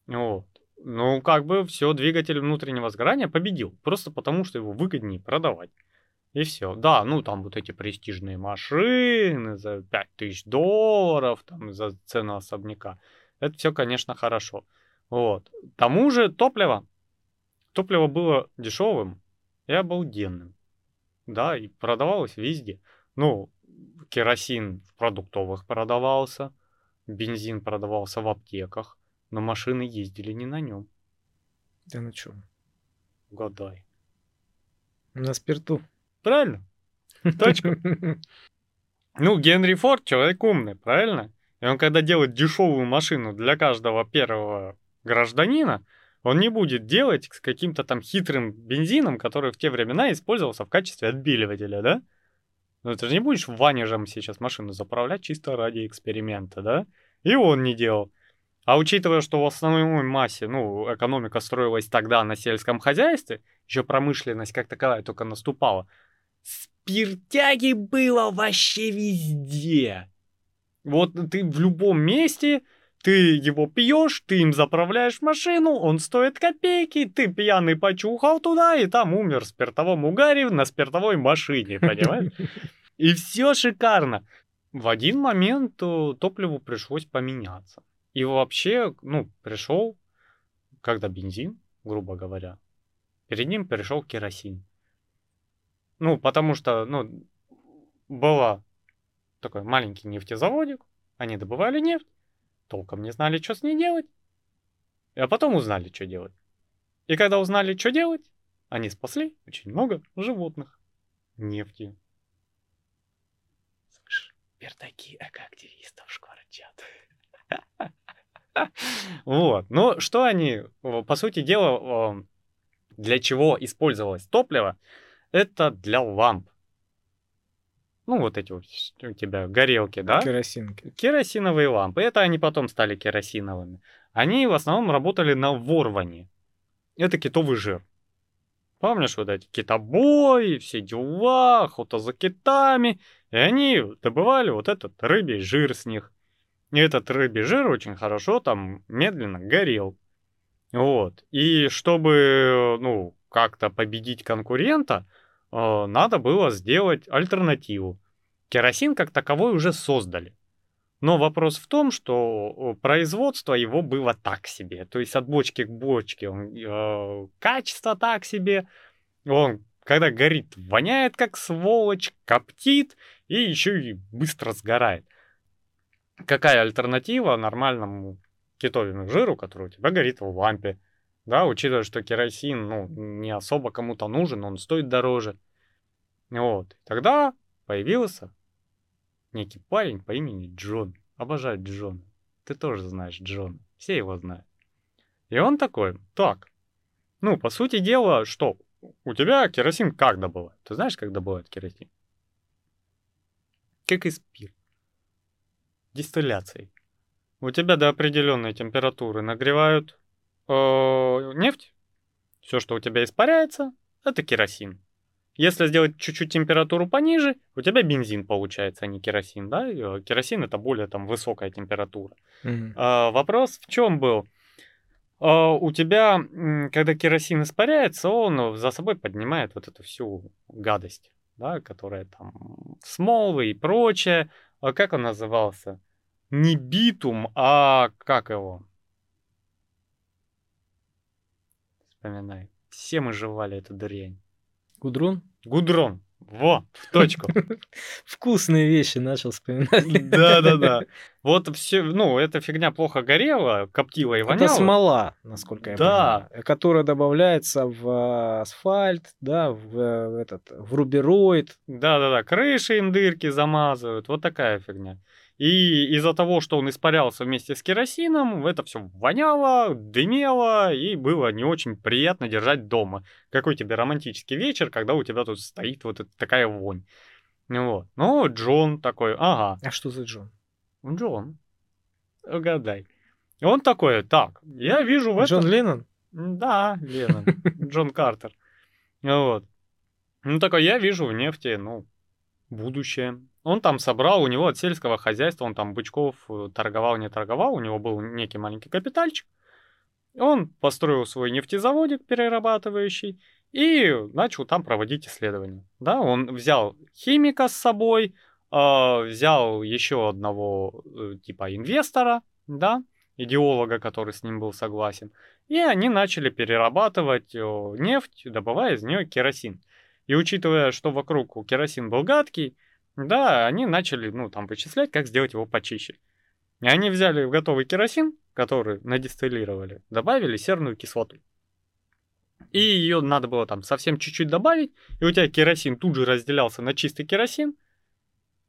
Вот. Ну, как бы все, двигатель внутреннего сгорания победил. Просто потому, что его выгоднее продавать. И все. Да, ну там вот эти престижные машины за 5000 долларов, там за цену особняка. Это все, конечно, хорошо. Вот. К тому же топливо Топливо было дешевым и обалденным. Да, и продавалось везде. Ну, керосин в продуктовых продавался, бензин продавался в аптеках, но машины ездили не на нем. Да на чем? Угадай. На спирту. Правильно. Точка. Ну, Генри Форд человек умный, правильно? И он когда делает дешевую машину для каждого первого гражданина, он не будет делать с каким-то там хитрым бензином, который в те времена использовался в качестве отбеливателя, да? Ну ты же не будешь ванежем сейчас машину заправлять чисто ради эксперимента, да? И он не делал. А учитывая, что в основной массе, ну, экономика строилась тогда на сельском хозяйстве, еще промышленность как таковая только наступала, спиртяги было вообще везде. Вот ты в любом месте ты его пьешь, ты им заправляешь машину, он стоит копейки, ты пьяный почухал туда и там умер в спиртовом угаре на спиртовой машине, понимаешь? И все шикарно. В один момент э, топливу пришлось поменяться. И вообще, ну, пришел, когда бензин, грубо говоря, перед ним перешел керосин. Ну, потому что, ну, была такой маленький нефтезаводик, они добывали нефть, толком не знали, что с ней делать. А потом узнали, что делать. И когда узнали, что делать, они спасли очень много животных. Нефти. Слышь, пердаки экоактивистов шкварчат. Вот. Ну, что они, по сути дела, для чего использовалось топливо, это для ламп ну, вот эти вот у тебя горелки, да? Керосинки. Керосиновые лампы. Это они потом стали керосиновыми. Они в основном работали на ворване. Это китовый жир. Помнишь вот эти китобои, все дела, охота за китами. И они добывали вот этот рыбий жир с них. И этот рыбий жир очень хорошо там медленно горел. Вот. И чтобы, ну, как-то победить конкурента, надо было сделать альтернативу. Керосин как таковой уже создали. Но вопрос в том, что производство его было так себе. То есть от бочки к бочке он, э, качество так себе. Он, когда горит, воняет как сволочь, коптит и еще и быстро сгорает. Какая альтернатива нормальному китовому жиру, который у тебя горит в лампе? Да, учитывая, что керосин, ну, не особо кому-то нужен, он стоит дороже. Вот. Тогда появился некий парень по имени Джон. Обожаю Джона. Ты тоже знаешь Джона. Все его знают. И он такой, так, ну, по сути дела, что? У тебя керосин как добывают? Ты знаешь, как добывают керосин? Как и спирт. дистилляцией. У тебя до определенной температуры нагревают нефть. Все, что у тебя испаряется, это керосин. Если сделать чуть-чуть температуру пониже, у тебя бензин получается, а не керосин, да? Э, керосин это более там высокая температура. Mm-hmm. А, вопрос в чем был? А, у тебя, когда керосин испаряется, он за собой поднимает вот эту всю гадость, да, которая там смолы и прочее. А как он назывался? Не битум, а как его? Вспоминай. Все мы жевали эту дрянь. Гудрон? Гудрон. Во, в точку. Вкусные вещи начал вспоминать. Да-да-да. Вот все, ну, эта фигня плохо горела, коптила и воняла. Это смола, насколько я да. понимаю, которая добавляется в асфальт, да, в, в этот, в рубероид. Да-да-да, крыши им дырки замазывают, вот такая фигня. И из-за того, что он испарялся вместе с керосином, это все воняло, дымело, и было не очень приятно держать дома. Какой тебе романтический вечер, когда у тебя тут стоит вот такая вонь. Вот. Ну, Джон такой, ага. А что за Джон? Джон. Угадай. И он такой, так, я вижу в этом... Джон Леннон? Да, Леннон. Джон Картер. Вот. Ну, такой, я вижу в нефти, ну, будущее. Он там собрал, у него от сельского хозяйства, он там бычков э, торговал, не торговал, у него был некий маленький капитальчик. Он построил свой нефтезаводик перерабатывающий и начал там проводить исследования. Да, он взял химика с собой, э, взял еще одного э, типа инвестора, да, идеолога, который с ним был согласен, и они начали перерабатывать нефть, добывая из нее керосин. И учитывая, что вокруг керосин был гадкий, да, они начали, ну, там, вычислять, как сделать его почище. И они взяли готовый керосин, который надистиллировали, добавили серную кислоту. И ее надо было там совсем чуть-чуть добавить, и у тебя керосин тут же разделялся на чистый керосин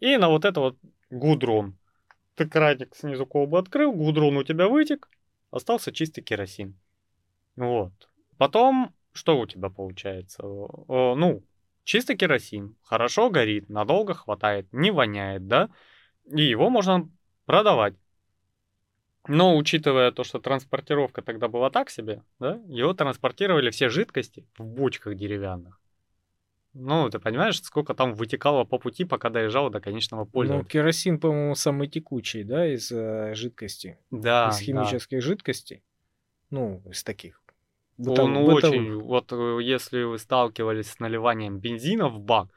и на вот это вот гудрон. Ты краник снизу колбы открыл, гудрон у тебя вытек, остался чистый керосин. Вот. Потом, что у тебя получается? Ну, Чистый керосин, хорошо горит, надолго хватает, не воняет, да? И его можно продавать. Но учитывая то, что транспортировка тогда была так себе, да, его транспортировали все жидкости в бочках деревянных. Ну, ты понимаешь, сколько там вытекало по пути, пока доезжало до конечного пользователя. Ну, керосин, по-моему, самый текучий, да, из э, жидкости. Да. Из химических да. жидкостей. Ну, из таких. Он бытовых. очень, вот э, если вы сталкивались с наливанием бензина в бак,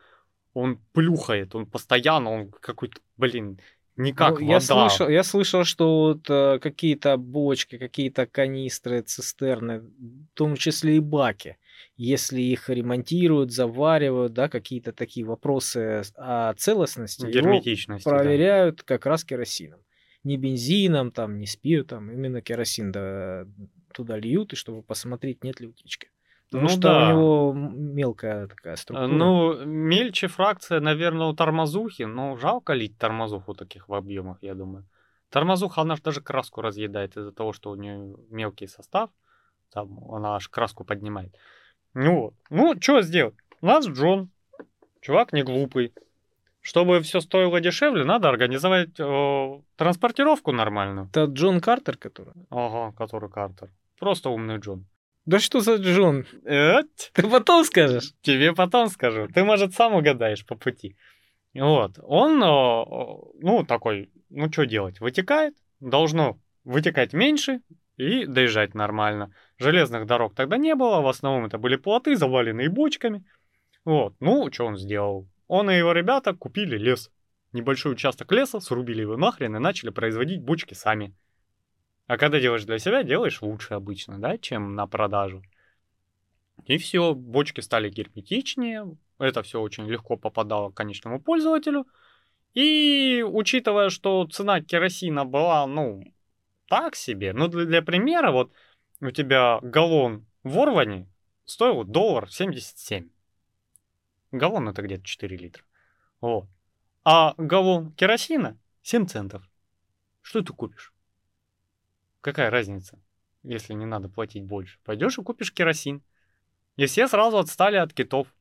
он плюхает, он постоянно, он какой-то, блин, никак ну, я Слышал, я слышал, что вот э, какие-то бочки, какие-то канистры, цистерны, в том числе и баки, если их ремонтируют, заваривают, да, какие-то такие вопросы о целостности, герметичности, проверяют да. как раз керосином. Не бензином, там, не спиртом, именно керосин да, туда льют, и чтобы посмотреть, нет ли утечки. Потому ну, что да. у него мелкая такая структура. Ну, мельче фракция, наверное, у тормозухи, но жалко лить тормозуху таких в объемах, я думаю. Тормозуха, она же даже краску разъедает из-за того, что у нее мелкий состав. Там она аж краску поднимает. Ну вот. Ну, что сделать? У нас Джон. Чувак не глупый. Чтобы все стоило дешевле, надо организовать э, транспортировку нормальную. Это Джон Картер, который? Ага, который Картер. Просто умный Джон. Да что за Джон? Эт? Ты потом скажешь? Тебе потом скажу. Ты, может, сам угадаешь по пути. Вот. Он, ну, такой, ну, что делать? Вытекает. Должно вытекать меньше и доезжать нормально. Железных дорог тогда не было. В основном это были плоты, заваленные бочками. Вот. Ну, что он сделал? Он и его ребята купили лес. Небольшой участок леса, срубили его нахрен и начали производить бочки сами. А когда делаешь для себя, делаешь лучше обычно, да, чем на продажу. И все, бочки стали герметичнее, это все очень легко попадало к конечному пользователю. И учитывая, что цена керосина была, ну, так себе, ну, для, для примера, вот у тебя галлон в Орване стоил доллар 77. Галлон это где-то 4 литра. Вот. А галлон керосина 7 центов. Что ты купишь? Какая разница, если не надо платить больше? Пойдешь и купишь керосин. И все сразу отстали от китов.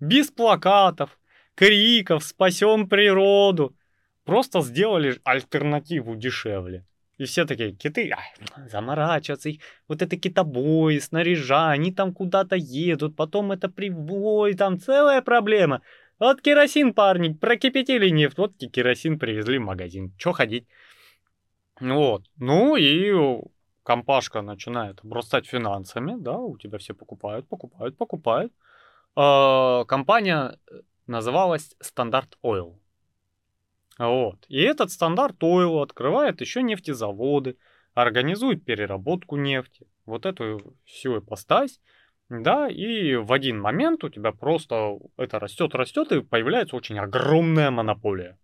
Без плакатов, криков, спасем природу. просто сделали альтернативу дешевле. И все такие, киты, ай, заморачиваться, их, вот это китобои, снаряжа, они там куда-то едут, потом это привой, там целая проблема. Вот керосин, парни, прокипятили нефть, вот керосин привезли в магазин, чё ходить? Вот, ну и компашка начинает обрастать финансами, да, у тебя все покупают, покупают, покупают. А, компания э, называлась Стандарт Oil. Вот. И этот стандарт Oil открывает еще нефтезаводы, организует переработку нефти. Вот эту всю ипостась. Да, и в один момент у тебя просто это растет, растет, и появляется очень огромная монополия.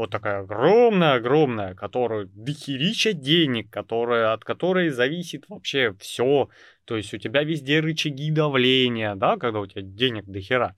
Вот такая огромная-огромная, которая дохерища денег, которая, от которой зависит вообще все. То есть у тебя везде рычаги давления, да, когда у тебя денег дохера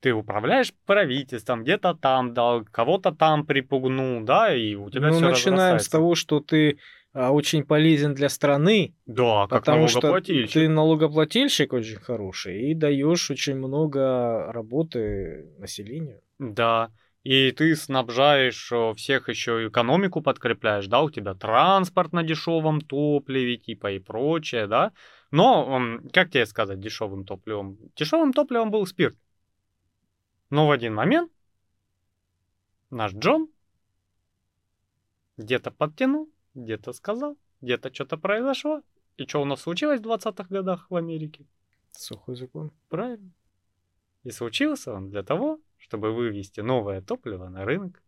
ты управляешь правительством, где-то там дал, кого-то там припугнул, да, и у тебя ну, все начинаем с того, что ты а, очень полезен для страны. Да, как потому что ты налогоплательщик очень хороший и даешь очень много работы населению. Да. И ты снабжаешь всех еще экономику подкрепляешь, да, у тебя транспорт на дешевом топливе, типа и прочее, да. Но, как тебе сказать, дешевым топливом? Дешевым топливом был спирт. Но в один момент наш Джон где-то подтянул, где-то сказал, где-то что-то произошло. И что у нас случилось в 20-х годах в Америке? Сухой закон. Правильно. И случился он для того, чтобы вывести новое топливо на рынок.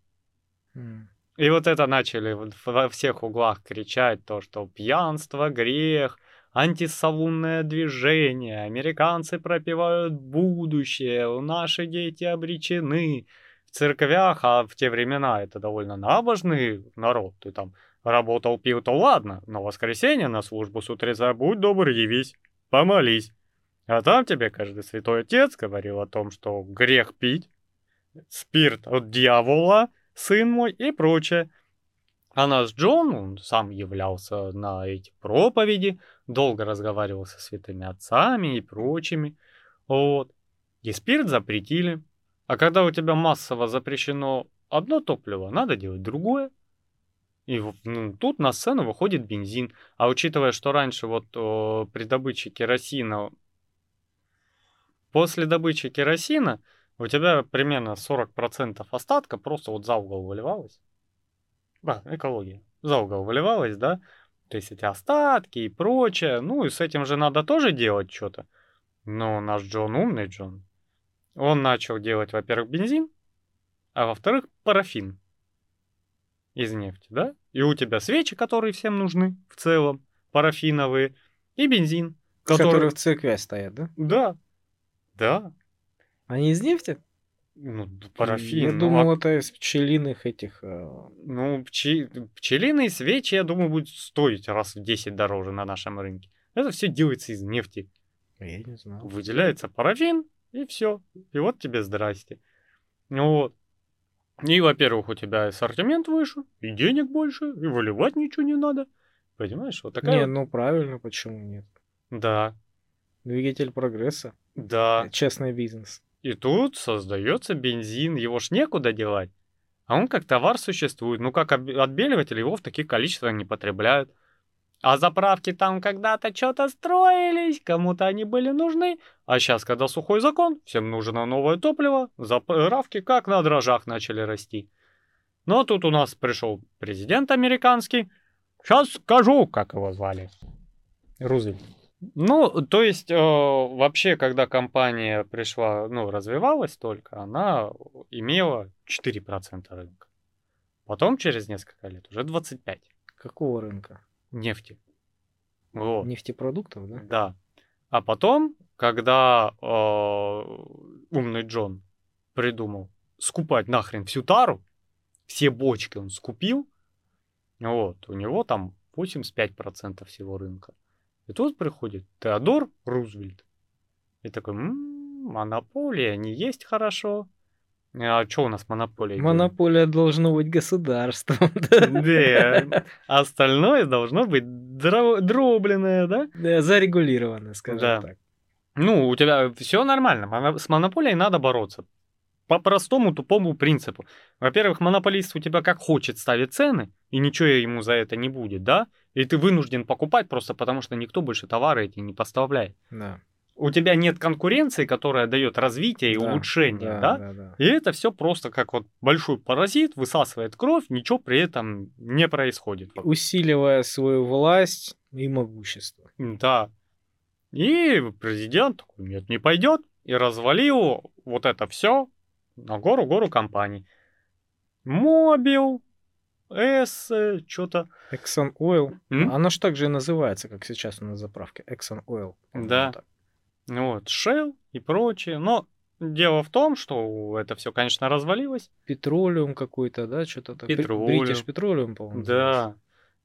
Mm. И вот это начали во всех углах кричать, то, что пьянство, грех, антисалунное движение, американцы пропивают будущее, наши дети обречены. В церквях, а в те времена это довольно набожный народ, ты там работал, пил, то ладно, но воскресенье на службу с утреца будь добр, явись, помолись. А там тебе каждый святой отец говорил о том, что грех пить, спирт от дьявола, сын мой и прочее. А наш Джон, он сам являлся на эти проповеди, долго разговаривал со святыми отцами и прочими. Вот. И спирт запретили. А когда у тебя массово запрещено одно топливо, надо делать другое. И ну, тут на сцену выходит бензин. А учитывая, что раньше вот о, при добыче керосина, после добычи керосина у тебя примерно 40% остатка просто вот за угол выливалось. Да, экология. За угол выливалась, да? То есть эти остатки и прочее. Ну и с этим же надо тоже делать что-то. Но наш Джон умный Джон. Он начал делать, во-первых, бензин, а во-вторых, парафин из нефти, да? И у тебя свечи, которые всем нужны в целом, парафиновые, и бензин. Который... Которые в церкви стоят, да? Да. Да. Они из нефти? Ну, парафин. Я ну, думал, а... это из пчелиных этих... Э, ну, пчи... пчелиные свечи, я думаю, будут стоить раз в 10 дороже на нашем рынке. Это все делается из нефти. Я не знаю. Выделяется парафин, и все. И вот тебе здрасте. Вот. И, во-первых, у тебя ассортимент выше, и денег больше, и выливать ничего не надо. Понимаешь, вот такая... Не, ну правильно, почему нет? Да. Двигатель прогресса. Да. Честный бизнес. И тут создается бензин, его ж некуда девать. А он как товар существует. Ну, как отбеливатель, его в таких количествах не потребляют. А заправки там когда-то что-то строились, кому-то они были нужны. А сейчас, когда сухой закон, всем нужно новое топливо, заправки как на дрожжах начали расти. Но тут у нас пришел президент американский. Сейчас скажу, как его звали. Рузвельт. Ну, то есть, э, вообще, когда компания пришла, ну, развивалась только, она имела 4% рынка. Потом, через несколько лет, уже 25%. Какого рынка? Нефти. Вот. Нефтепродуктов, да? Да. А потом, когда э, умный Джон придумал скупать нахрен всю тару, все бочки он скупил, вот, у него там 85% всего рынка. И тут приходит Теодор Рузвельт. И такой, м-м, монополия не есть хорошо. А что у нас монополия? Монополия должно быть государством. Да, остальное должно быть дробленное, да? Да, зарегулированное, скажем так. Ну, у тебя все нормально. С монополией надо бороться. по простому тупому принципу. Во-первых, монополист у тебя как хочет ставит цены, и ничего ему за это не будет, да? И ты вынужден покупать просто потому, что никто больше товары эти не поставляет. Да. У тебя нет конкуренции, которая дает развитие и Да, улучшение, да? да, да. И это все просто как вот большой паразит высасывает кровь, ничего при этом не происходит. Усиливая свою власть и могущество. Да. И президент такой, нет, не пойдет, и развалил вот это все на гору-гору компаний. Мобил, С, что-то. Exxon Oil. М? Оно ж так же и называется, как сейчас на заправке. Exxon Oil. Да. так. Вот, Shell и прочее. Но дело в том, что это все, конечно, развалилось. Петролиум какой-то, да, что-то так. Петролиум. Бритиш Петролиум, по-моему. Да.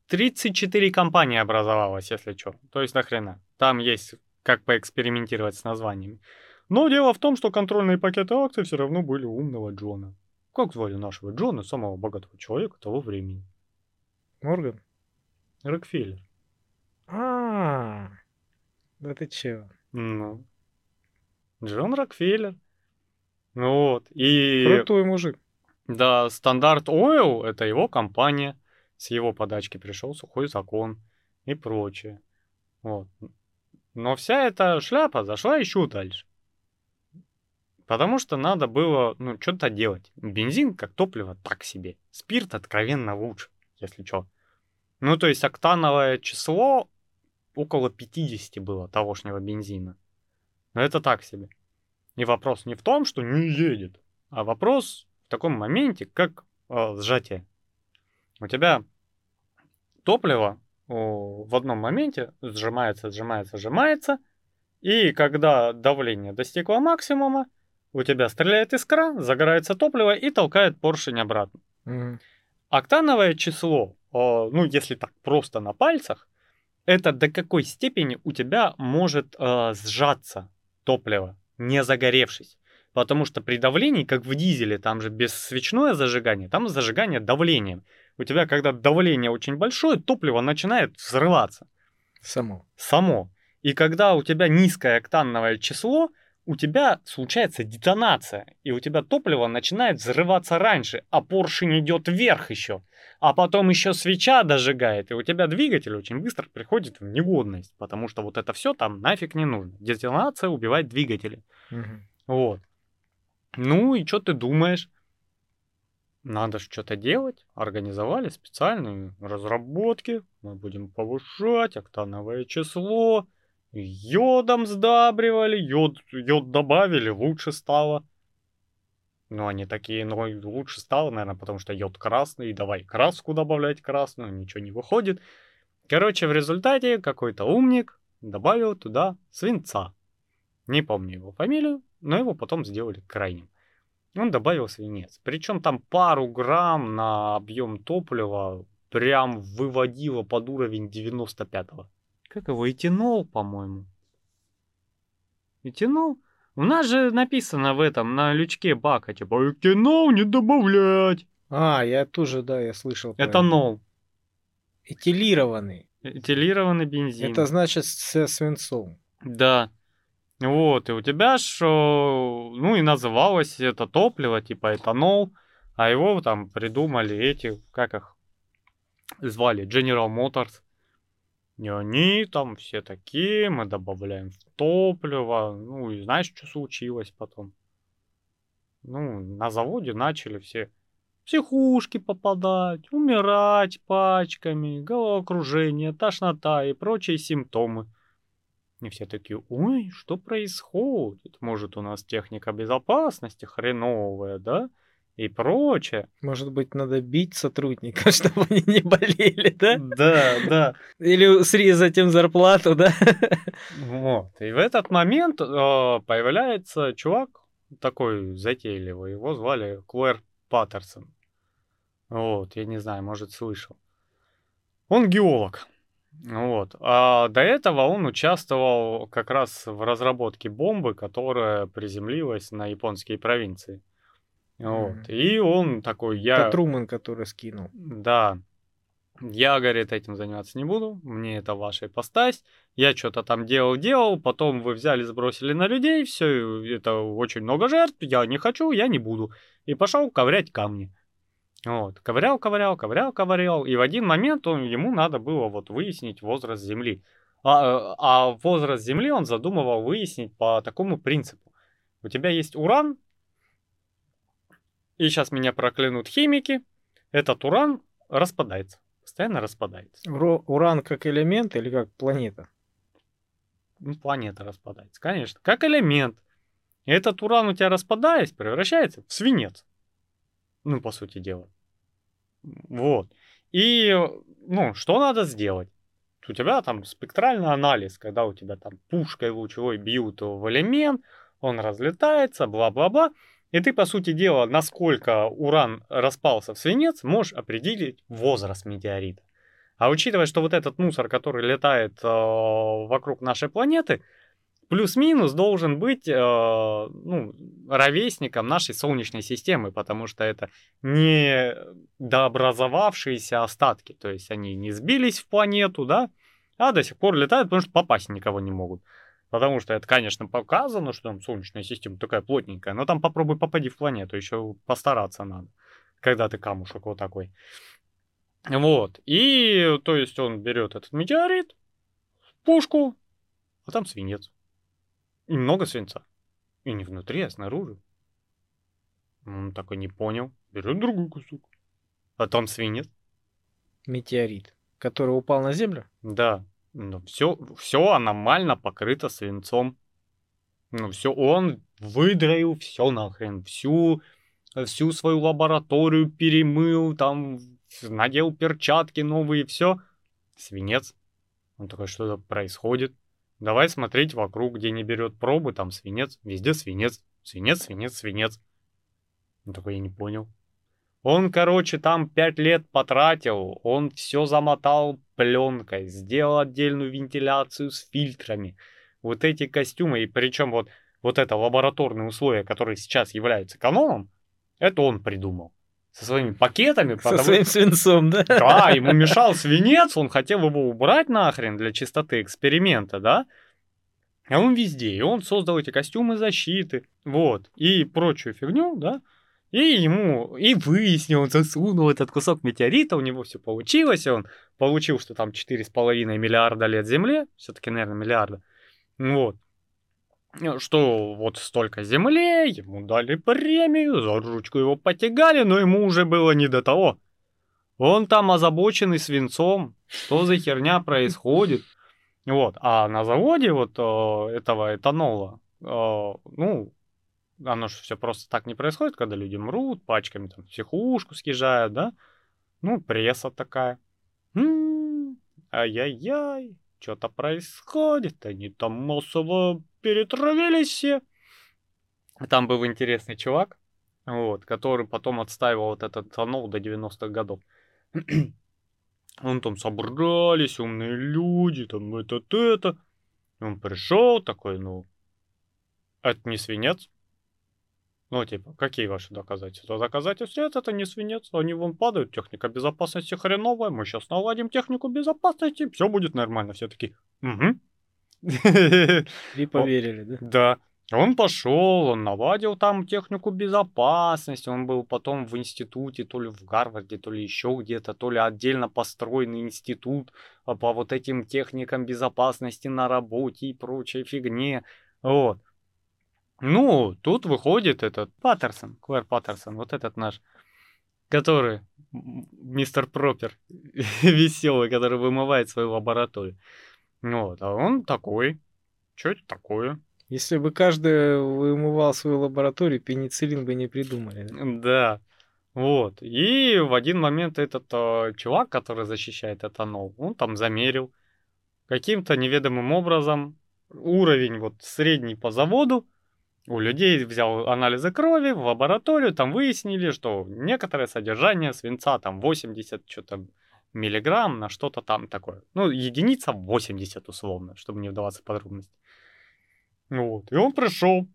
34 компании образовалось, если что. То есть нахрена. Там есть как поэкспериментировать с названиями. Но дело в том, что контрольные пакеты акций все равно были у умного Джона. Как звали нашего Джона, самого богатого человека того времени? Морган? Рокфеллер. А, да ты чё? Ну. Джон Рокфеллер. Ну Вот. И Крутой мужик. да, Standard Oil это его компания. С его подачки пришел сухой закон и прочее. Вот. Но вся эта шляпа зашла еще дальше. Потому что надо было, ну, что-то делать. Бензин как топливо так себе. Спирт откровенно лучше, если что. Ну, то есть октановое число около 50 было тогошнего бензина. Но это так себе. И вопрос не в том, что не едет, а вопрос в таком моменте, как э, сжатие. У тебя топливо о, в одном моменте сжимается, сжимается, сжимается, и когда давление достигло максимума, у тебя стреляет искра, загорается топливо и толкает поршень обратно. Мгм. Октановое число, э, ну если так просто на пальцах, это до какой степени у тебя может э, сжаться топливо, не загоревшись. Потому что при давлении, как в дизеле, там же без свечное зажигание, там зажигание давлением. У тебя, когда давление очень большое, топливо начинает взрываться Само. само. И когда у тебя низкое октановое число, у тебя случается детонация, и у тебя топливо начинает взрываться раньше, а поршень идет вверх еще, а потом еще свеча дожигает, и у тебя двигатель очень быстро приходит в негодность, потому что вот это все там нафиг не нужно. Детонация убивает двигатели. Мгм. Вот. Ну и что ты думаешь? Надо же что-то делать. Организовали специальные разработки. Мы будем повышать октановое число. Йодом сдабривали. Йод, йод добавили, лучше стало. Ну, они такие, ну, лучше стало, наверное, потому что йод красный. Давай краску добавлять красную. Ничего не выходит. Короче, в результате какой-то умник добавил туда свинца. Не помню его фамилию, но его потом сделали крайним. Он добавил свинец. Причем там пару грамм на объем топлива прям выводило под уровень 95-го. Как его? Этинол, по-моему. Этинол? У нас же написано в этом, на лючке бака, типа, этинол не добавлять. А, я тоже, да, я слышал. про это. Этанол. Этилированный. Этилированный бензин. Это значит со свинцом. Да. Вот, и у тебя э, ну и называлось это топливо, типа этанол, а его там придумали эти, как их звали, General Motors. И они там все такие, мы добавляем в топливо, ну и знаешь, что случилось потом? Ну, на заводе начали все психушки попадать, умирать пачками, головокружение, тошнота и прочие симптомы. И все такие, ой, что происходит? Может, у нас техника безопасности хреновая, да? И прочее. Может быть, надо бить сотрудников, чтобы они не болели, да? Да, да. Или срезать им зарплату, да? Вот. И в этот момент э, появляется чувак такой затейливый. Его звали Клэр Паттерсон. Вот, я не знаю, может, слышал. Он геолог. Вот. А до этого он участвовал как раз в разработке бомбы, которая приземлилась на японские провинции. Вот. Мгм. И он такой, я... Это Труман, который скинул. Да. Я, говорит, этим заниматься не буду, мне это ваша ипостась. Я что-то там делал-делал, потом вы взяли, сбросили на людей, все, это очень много жертв, я не хочу, я не буду. И пошел ковырять камни. Вот, ковырял, ковырял, ковырял, ковырял, и в один момент он, ему надо было вот выяснить возраст Земли. А, а возраст Земли он задумывал выяснить по такому принципу. У тебя есть уран, и сейчас меня проклянут химики, этот уран распадается постоянно распадается. Уро- уран как элемент или как планета? Ну, планета распадается, конечно. Как элемент. И этот уран у тебя распадаясь, превращается в свинец. Ну, по сути дела. Вот. И, ну, что надо сделать? У тебя там спектральный анализ, когда у тебя там пушкой лучевой бьют в элемент, он разлетается, бла-бла-бла. И ты, по сути дела, насколько уран распался в свинец, можешь определить возраст метеорита. А учитывая, что вот этот мусор, который летает э, вокруг нашей планеты, плюс-минус должен быть э, ну, ровесником нашей Солнечной системы, потому что это не дообразовавшиеся остатки, то есть они не сбились в планету, да, а до сих пор летают, потому что попасть никого не могут. Потому что это, конечно, показано, что там Солнечная система такая плотненькая, но там попробуй попади в планету, еще постараться надо, когда ты камушек вот такой. Вот, и, то есть, он берет этот метеорит, пушку, а там свинец. И много свинца. И не внутри, а снаружи. Он такой не понял, берет другой кусок, а там свинец. Метеорит, который упал на Землю? Да, ну, все, все аномально покрыто свинцом. Ну, все, он выдроил все нахрен, всю, всю свою лабораторию перемыл, там, надел перчатки новые, все. Свинец. Он такой, что то происходит? Давай смотреть вокруг, где не берет пробы, там свинец, везде свинец, свинец, свинец, свинец. Он такой, я не понял. Он, короче, там пять лет потратил, он все замотал пленкой, сделал отдельную вентиляцию с фильтрами. Вот эти костюмы, и причем вот, вот это лабораторные условия, которые сейчас являются каноном, это он придумал. Со своими пакетами. Со потому... своим свинцом, да? Да, ему мешал свинец, он хотел его убрать нахрен для чистоты эксперимента, да? А он везде, и он создал эти костюмы защиты, вот, и прочую фигню, да, и ему, и выяснил, он засунул этот кусок метеорита, у него все получилось, и он получил, что там 4,5 миллиарда лет Земле, все-таки, наверное, миллиарда, вот, что вот столько Земле, ему дали премию, за ручку его потягали, но ему уже было не до того. Он там озабоченный свинцом, что за херня происходит. Вот, а на заводе вот э, этого этанола, э, ну, оно же все просто так не происходит, когда люди мрут, пачками там психушку съезжают, да? Ну, пресса такая. М-м, ай-яй-яй, что-то происходит, они там массово перетравились все. Там был интересный чувак, вот, который потом отстаивал вот этот тонол до 90-х годов. Он там собрались, умные люди, там это-это. Он пришел такой, ну, это не свинец, ну, типа, какие ваши доказательства? Доказательства нет, это не свинец. Они вон падают, техника безопасности хреновая. Мы сейчас наладим технику безопасности, все будет нормально. Все таки угу. И поверили, да? Да. Он пошел, он наладил там технику безопасности, он был потом в институте, то ли в Гарварде, то ли еще где-то, то ли отдельно построенный институт а, по вот этим техникам безопасности на работе и прочей фигне. Вот. Ну, тут выходит этот Паттерсон, Клэр Паттерсон, вот этот наш, который мистер Пропер, веселый, который вымывает свою лабораторию. Вот, а он такой. Что это такое? Если бы каждый вымывал свою лабораторию, пенициллин бы не придумали. Да. Вот. И в один момент этот э, чувак, который защищает этанол, он там замерил каким-то неведомым образом уровень вот средний по заводу, у людей взял анализы крови в лабораторию, там выяснили, что некоторое содержание свинца, там 80 что-то миллиграмм на что-то там такое. Ну, единица 80 условно, чтобы не вдаваться в подробности. Вот. И он пришел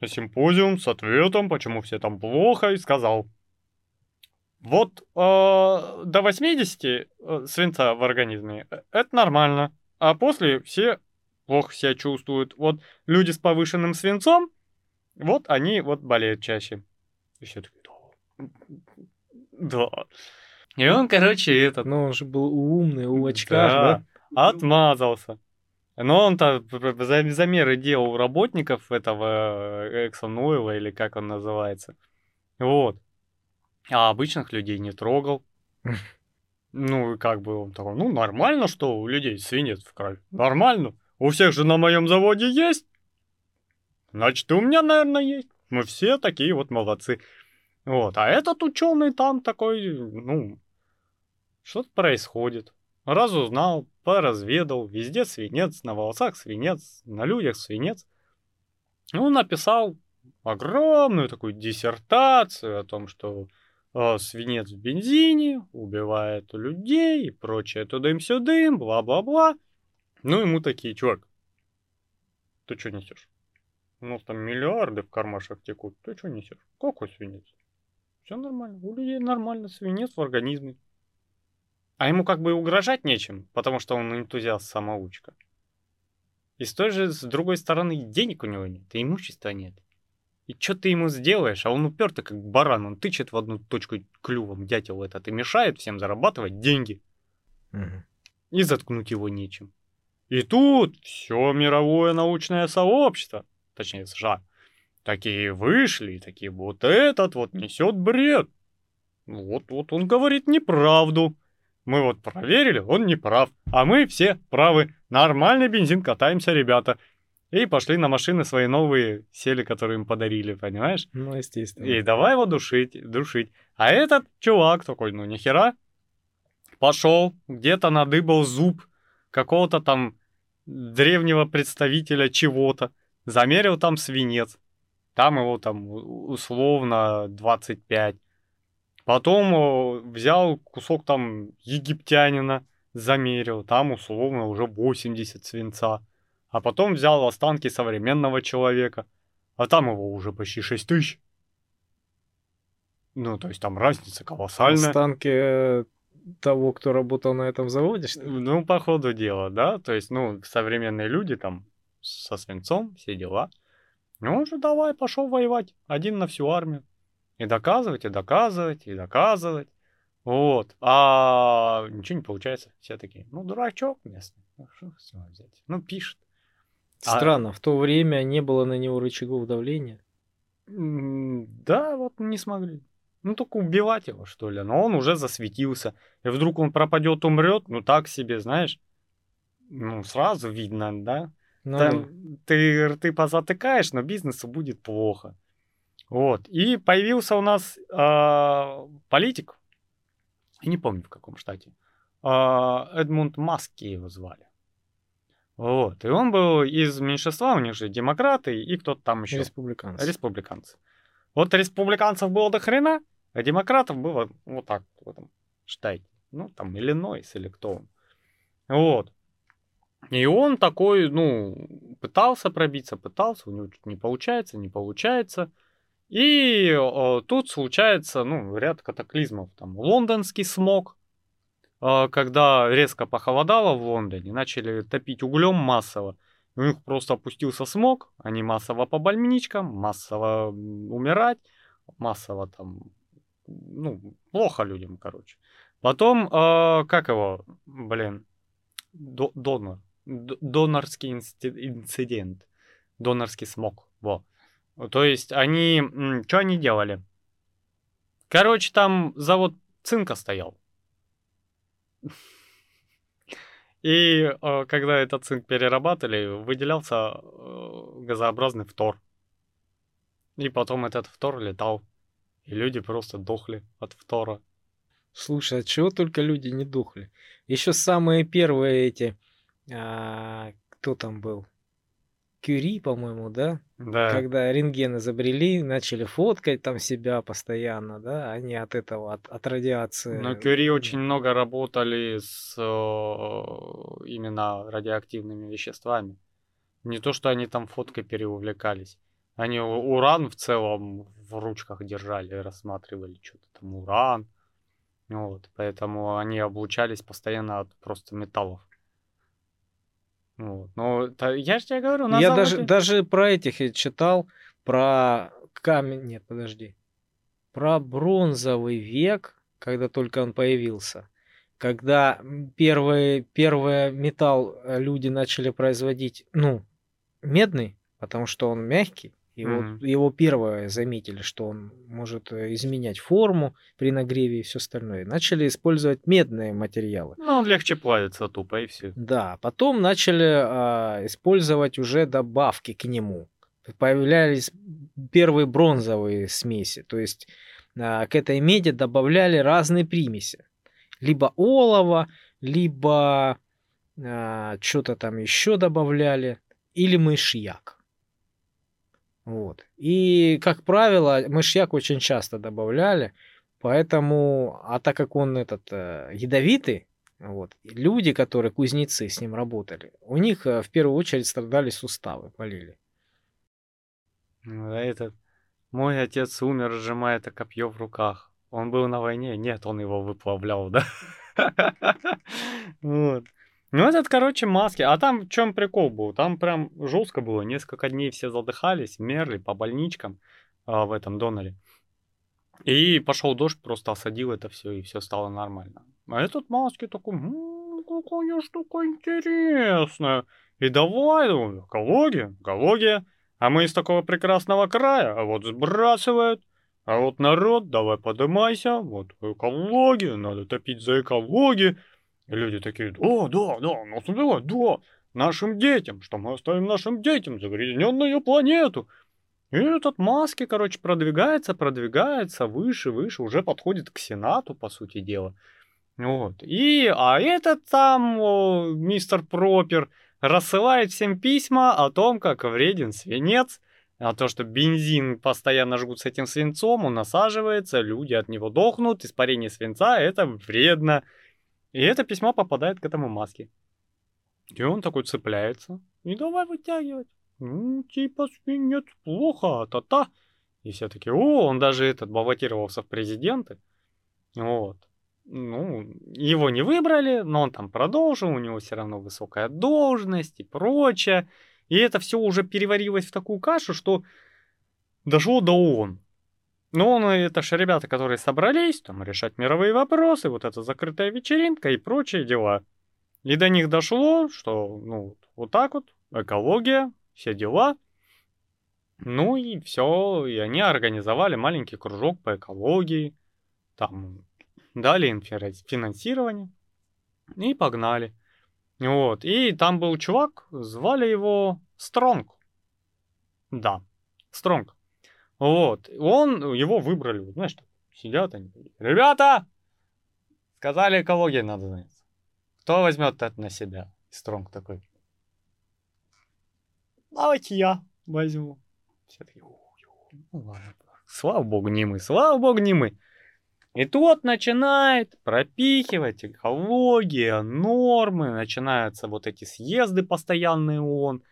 на симпозиум с ответом, почему все там плохо, и сказал, Вот э, до 80 э, свинца в организме э, это нормально, а после все плохо себя чувствуют. Вот люди с повышенным свинцом, вот они вот болеют чаще. И все таки да. Да. И он, короче, этот... Ну, он же был умный, у очках, да? да? Отмазался. Но он-то замеры делал у работников этого Exxon Oil, или как он называется. Вот. А обычных людей не трогал. Ну, и как бы он такой, ну, нормально, что у людей свинец в крови. Нормально. У всех же на моем заводе есть. Значит, у меня, наверное, есть. Мы все такие вот молодцы. Вот. А этот ученый там такой, ну, что-то происходит. Раз узнал, поразведал, везде свинец, на волосах свинец, на людях свинец. Ну, написал огромную такую диссертацию о том, что э, свинец в бензине убивает людей и прочее, тудым-сюдым, бла-бла-бла. Ну, ему такие, чувак, ты что несешь? У нас там миллиарды в кармашах текут. Ты что несешь? Какой свинец? Все нормально. У людей нормально свинец в организме. А ему как бы угрожать нечем, потому что он энтузиаст-самоучка. И с той же, с другой стороны, денег у него нет, и имущества нет. И что ты ему сделаешь? А он упертый, как баран, он тычет в одну точку клювом, дятел этот, и мешает всем зарабатывать деньги. Угу. И заткнуть его нечем. И тут все мировое научное сообщество, точнее США, такие вышли, и такие, вот этот вот несет бред. Вот, вот он говорит неправду. Мы вот проверили, он не прав. А мы все правы. Нормальный бензин катаемся, ребята. И пошли на машины свои новые, сели, которые им подарили, понимаешь? Ну, естественно. И давай его душить, душить. А этот чувак такой, ну нихера, пошел, где-то надыбал зуб какого-то там древнего представителя чего-то, замерил там свинец, там его там условно 25. Потом взял кусок там египтянина, замерил, там условно уже 80 свинца. А потом взял останки современного человека, а там его уже почти 6 тысяч. Ну, то есть там разница колоссальная. Останки э, того, кто работал на этом заводе? Что ли? Ну, по ходу дела, да. То есть, ну, современные люди там со свинцом, все дела. Ну, уже давай, пошел воевать. Один на всю армию. И доказывать, и доказывать, и доказывать. Вот. А ничего не получается. Все такие, ну, дурачок местный. Ну, что с него взять? Ну, пишет. А Странно, а... в то время не было на него рычагов давления. Да, вот не смогли. Ну, только убивать его, что ли. Но он уже засветился. И вдруг он пропадет, умрет, ну так себе, знаешь. Ну, сразу видно, да? Ну... Там, ты рты позатыкаешь, но бизнесу будет плохо. Вот. И появился у нас э, политик, я не помню в каком штате, э, Эдмунд Маски его звали. Вот. И он был из меньшинства, у них же демократы и кто-то там еще. Республиканцы. Республиканцы. Вот республиканцев было до хрена, а демократов было вот так в этом штате. Ну, там, Иллинойс или кто он. Вот. И он такой, ну, пытался пробиться, пытался, у него не получается, не получается. И о, тут случается, ну, ряд катаклизмов. Там лондонский смог, э, когда резко похолодало в Лондоне, начали топить углем массово. У них просто опустился смог, они массово по больничкам, массово умирать, массово там, ну, плохо людям, короче. Потом, э, как его, блин, донор, донорский инцидент, донорский смог, во. То есть они, что они делали? Короче, там завод цинка стоял. И э, когда этот цинк перерабатывали, выделялся э, газообразный фтор. И потом этот фтор летал. И люди просто дохли от фтора. Слушай, от чего только люди не дохли? Еще самые первые эти... А, кто там был? Кюри, по-моему, да? Да. Когда рентген изобрели, начали фоткать там себя постоянно, да, они от этого, от, от радиации. Но Кюри очень много работали с о, именно радиоактивными веществами. Не то, что они там фоткой переувлекались. Они уран в целом в ручках держали, рассматривали что-то там уран, Вот, поэтому они облучались постоянно от просто металлов. Вот. Но то, я же тебе говорю, на Я заводе... даже, даже про этих я читал, про камень, нет, подожди, про бронзовый век, когда только он появился, когда первый, первый металл э, люди начали производить, ну, медный, потому что он мягкий, и mm-hmm. вот его первое заметили, что он может э, изменять форму при нагреве и все остальное. Начали использовать медные материалы. Ну, он легче плавится тупо и все. Да, потом начали а, использовать уже добавки к нему. Появлялись первые бронзовые смеси, то есть а, к этой меди добавляли разные примеси. Либо олово, либо а, что-то там еще добавляли, или мышьяк. Вот. И, как правило, мышьяк очень часто добавляли, поэтому, а так как он этот э, ядовитый, вот, люди, которые кузнецы с ним работали, у них э, в первую очередь страдали суставы, болели. Ну, а этот мой отец умер, сжимая это копье в руках. Он был на войне? Нет, он его выплавлял, да? Вот. Ну, этот, короче, маски. А там в чем прикол был? Там прям жестко было. Несколько дней все задыхались, мерли по больничкам а, в этом доноре. И пошел дождь, просто осадил это все, и все стало нормально. А этот маски такой, м-м, какая штука интересная. И давай, ну, экология, экология. А мы из такого прекрасного края, а вот сбрасывают. А вот народ, давай подымайся, вот экология, надо топить за экологию. И люди такие, да, да, да, ну да, да, нашим детям, что мы оставим нашим детям загрязненную планету. И этот Маски, короче, продвигается, продвигается выше, выше, уже подходит к Сенату, по сути дела. Вот. И, а этот там, о, мистер Пропер, рассылает всем письма о том, как вреден свинец, а то, что бензин постоянно жгут с этим свинцом, он насаживается, люди от него дохнут, испарение свинца это вредно. И это письмо попадает к этому маске. И он такой цепляется. И давай вытягивать. Ну, типа, нет, плохо, та-та. И все таки о, он даже этот баллотировался в президенты. Вот. Ну, его не выбрали, но он там продолжил, у него все равно высокая должность и прочее. И это все уже переварилось в такую кашу, что дошло до ООН. Ну, ну, это же ребята, которые собрались там решать мировые вопросы, вот эта закрытая вечеринка и прочие дела. И до них дошло, что, ну, вот так вот, экология, все дела. Ну и все, и они организовали маленький кружок по экологии, там дали им финансирование и погнали. Вот, и там был чувак, звали его Стронг. Да, Стронг. Вот, он, его выбрали, вот, знаешь, сидят они, ребята, сказали, экологией надо заняться. Кто возьмет это на себя? Стронг такой, давайте я возьму. Все такие, ну ладно, слава богу, не мы, слава богу, не мы. И тот начинает пропихивать экология, нормы, начинаются вот эти съезды постоянные ООН,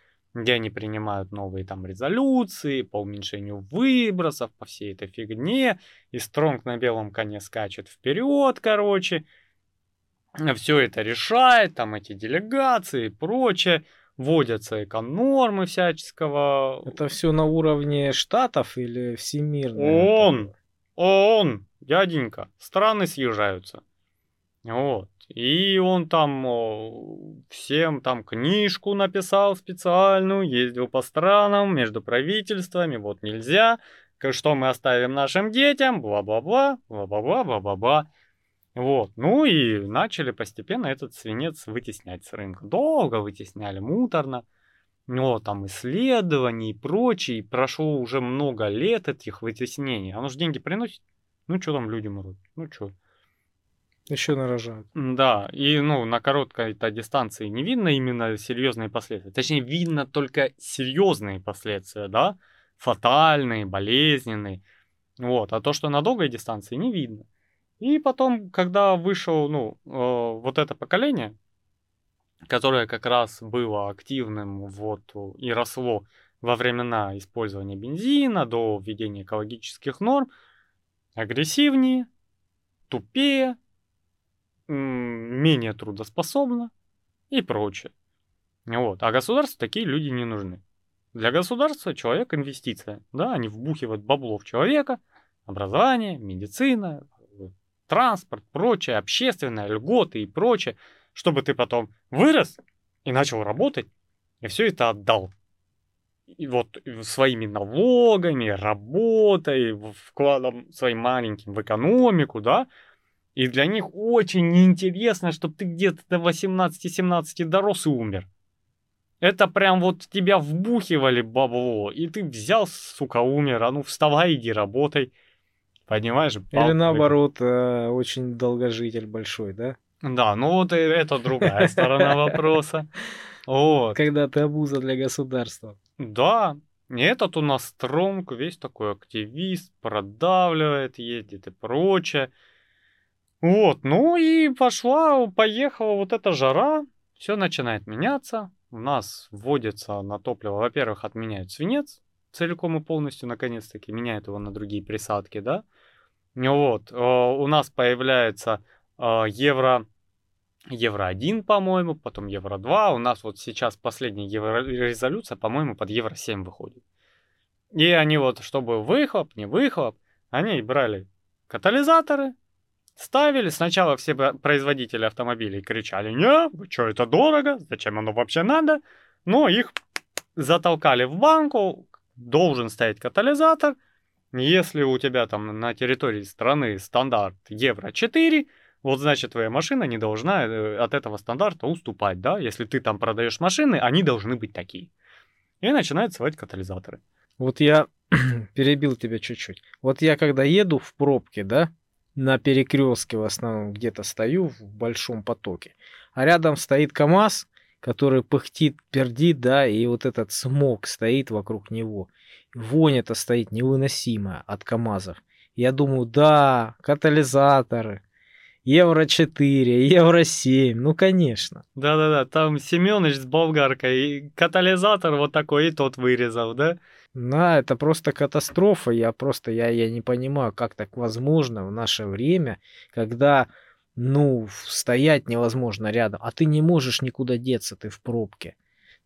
где они принимают новые там резолюции по уменьшению выбросов, по всей этой фигне, и Стронг на белом коне скачет вперед, короче, все это решает, там эти делегации и прочее, вводятся эконормы всяческого. Это все на уровне штатов или всемирно? Он, он, дяденька, страны съезжаются. Вот. И он там всем там книжку написал специальную, ездил по странам, между правительствами, вот нельзя, что мы оставим нашим детям, бла-бла-бла, бла-бла-бла, бла-бла-бла. Вот, ну и начали постепенно этот свинец вытеснять с рынка. Долго вытесняли, муторно. Вот, там исследований и прочее. Прошло уже много лет этих вытеснений. Оно же деньги приносит. Ну, что там людям урод? Ну, что? Еще нарожают. Да, и ну, на короткой-то дистанции не видно именно серьезные последствия. Точнее, видно только серьезные последствия, да, фатальные, болезненные. Вот, а то, что на долгой дистанции, не видно. И потом, когда вышел, ну, э, вот это поколение, которое как раз было активным вот и росло во времена использования бензина до введения экологических норм, агрессивнее, тупее, менее трудоспособна и прочее. Вот. А государству такие люди не нужны. Для государства человек инвестиция. Да, они вбухивают бабло в человека, образование, медицина, транспорт, прочее, общественное, льготы и прочее, чтобы ты потом вырос и начал работать, и все это отдал. И вот своими налогами, работой, вкладом своим маленьким в экономику, да, и для них очень неинтересно, чтобы ты где-то до 18-17 дорос и умер. Это прям вот тебя вбухивали бабло, и ты взял, сука, умер, а ну вставай, иди работай. Понимаешь? Или наоборот, э, очень долгожитель большой, да? Да, ну вот это другая сторона вопроса. Вот. Когда ты обуза для государства. Да, этот у нас стронг, весь такой активист, продавливает, ездит и прочее. Вот, ну и пошла, поехала вот эта жара, все начинает меняться. У нас вводится на топливо, во-первых, отменяют свинец целиком и полностью, наконец-таки, меняют его на другие присадки, да. Вот, э, у нас появляется э, евро, евро 1, по-моему, потом евро 2. У нас вот сейчас последняя еврорезолюция, по-моему, под евро 7 выходит. И они вот, чтобы выхлоп, не выхлоп, они брали катализаторы, ставили. Сначала все производители автомобилей кричали, не, что, это дорого, зачем оно вообще надо? Но их затолкали в банку, должен стоять катализатор. Если у тебя там на территории страны стандарт евро 4, вот значит твоя машина не должна э, от этого стандарта уступать, да? Если ты там продаешь машины, они должны быть такие. И начинают сводить катализаторы. Вот я перебил тебя чуть-чуть. Вот я когда еду в пробке, да, на перекрестке в основном где-то стою в большом потоке, а рядом стоит КАМАЗ, который пыхтит, пердит, да, и вот этот смог стоит вокруг него. Вонь это стоит невыносимая от КАМАЗов. Я думаю, да, катализаторы, Евро 4, Евро 7, ну конечно. Да-да-да, там Семёныч с болгаркой, и катализатор вот такой, и тот вырезал, да? Да, это просто катастрофа. Я просто, я, я не понимаю, как так возможно в наше время, когда, ну, стоять невозможно рядом, а ты не можешь никуда деться, ты в пробке.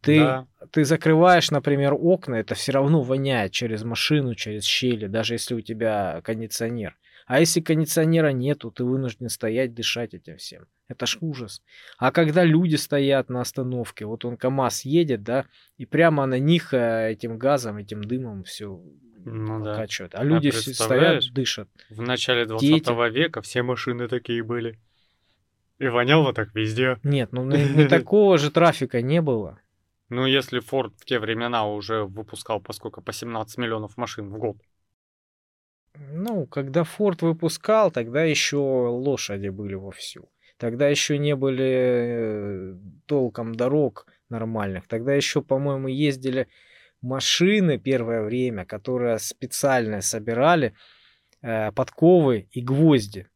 Ты, да. ты закрываешь, например, окна, это все равно воняет через машину, через щели, даже если у тебя кондиционер. А если кондиционера нету, ты вынужден стоять, дышать этим всем. Это ж ужас. А когда люди стоят на остановке, вот он КАМАЗ едет, да, и прямо на них э, этим газом, этим дымом все ну, качивают. А, а люди а стоят, дышат. В начале 20 Дети. века все машины такие были. И воняло так везде. Нет, ну не такого же трафика не было. Ну, если Форд в те времена уже выпускал поскольку по 17 миллионов машин в год. Ну, когда Форд выпускал, тогда еще лошади были вовсю. Тогда еще не были э, толком дорог нормальных. Тогда еще, по-моему, ездили машины первое время, которые специально собирали э, подковы и гвозди.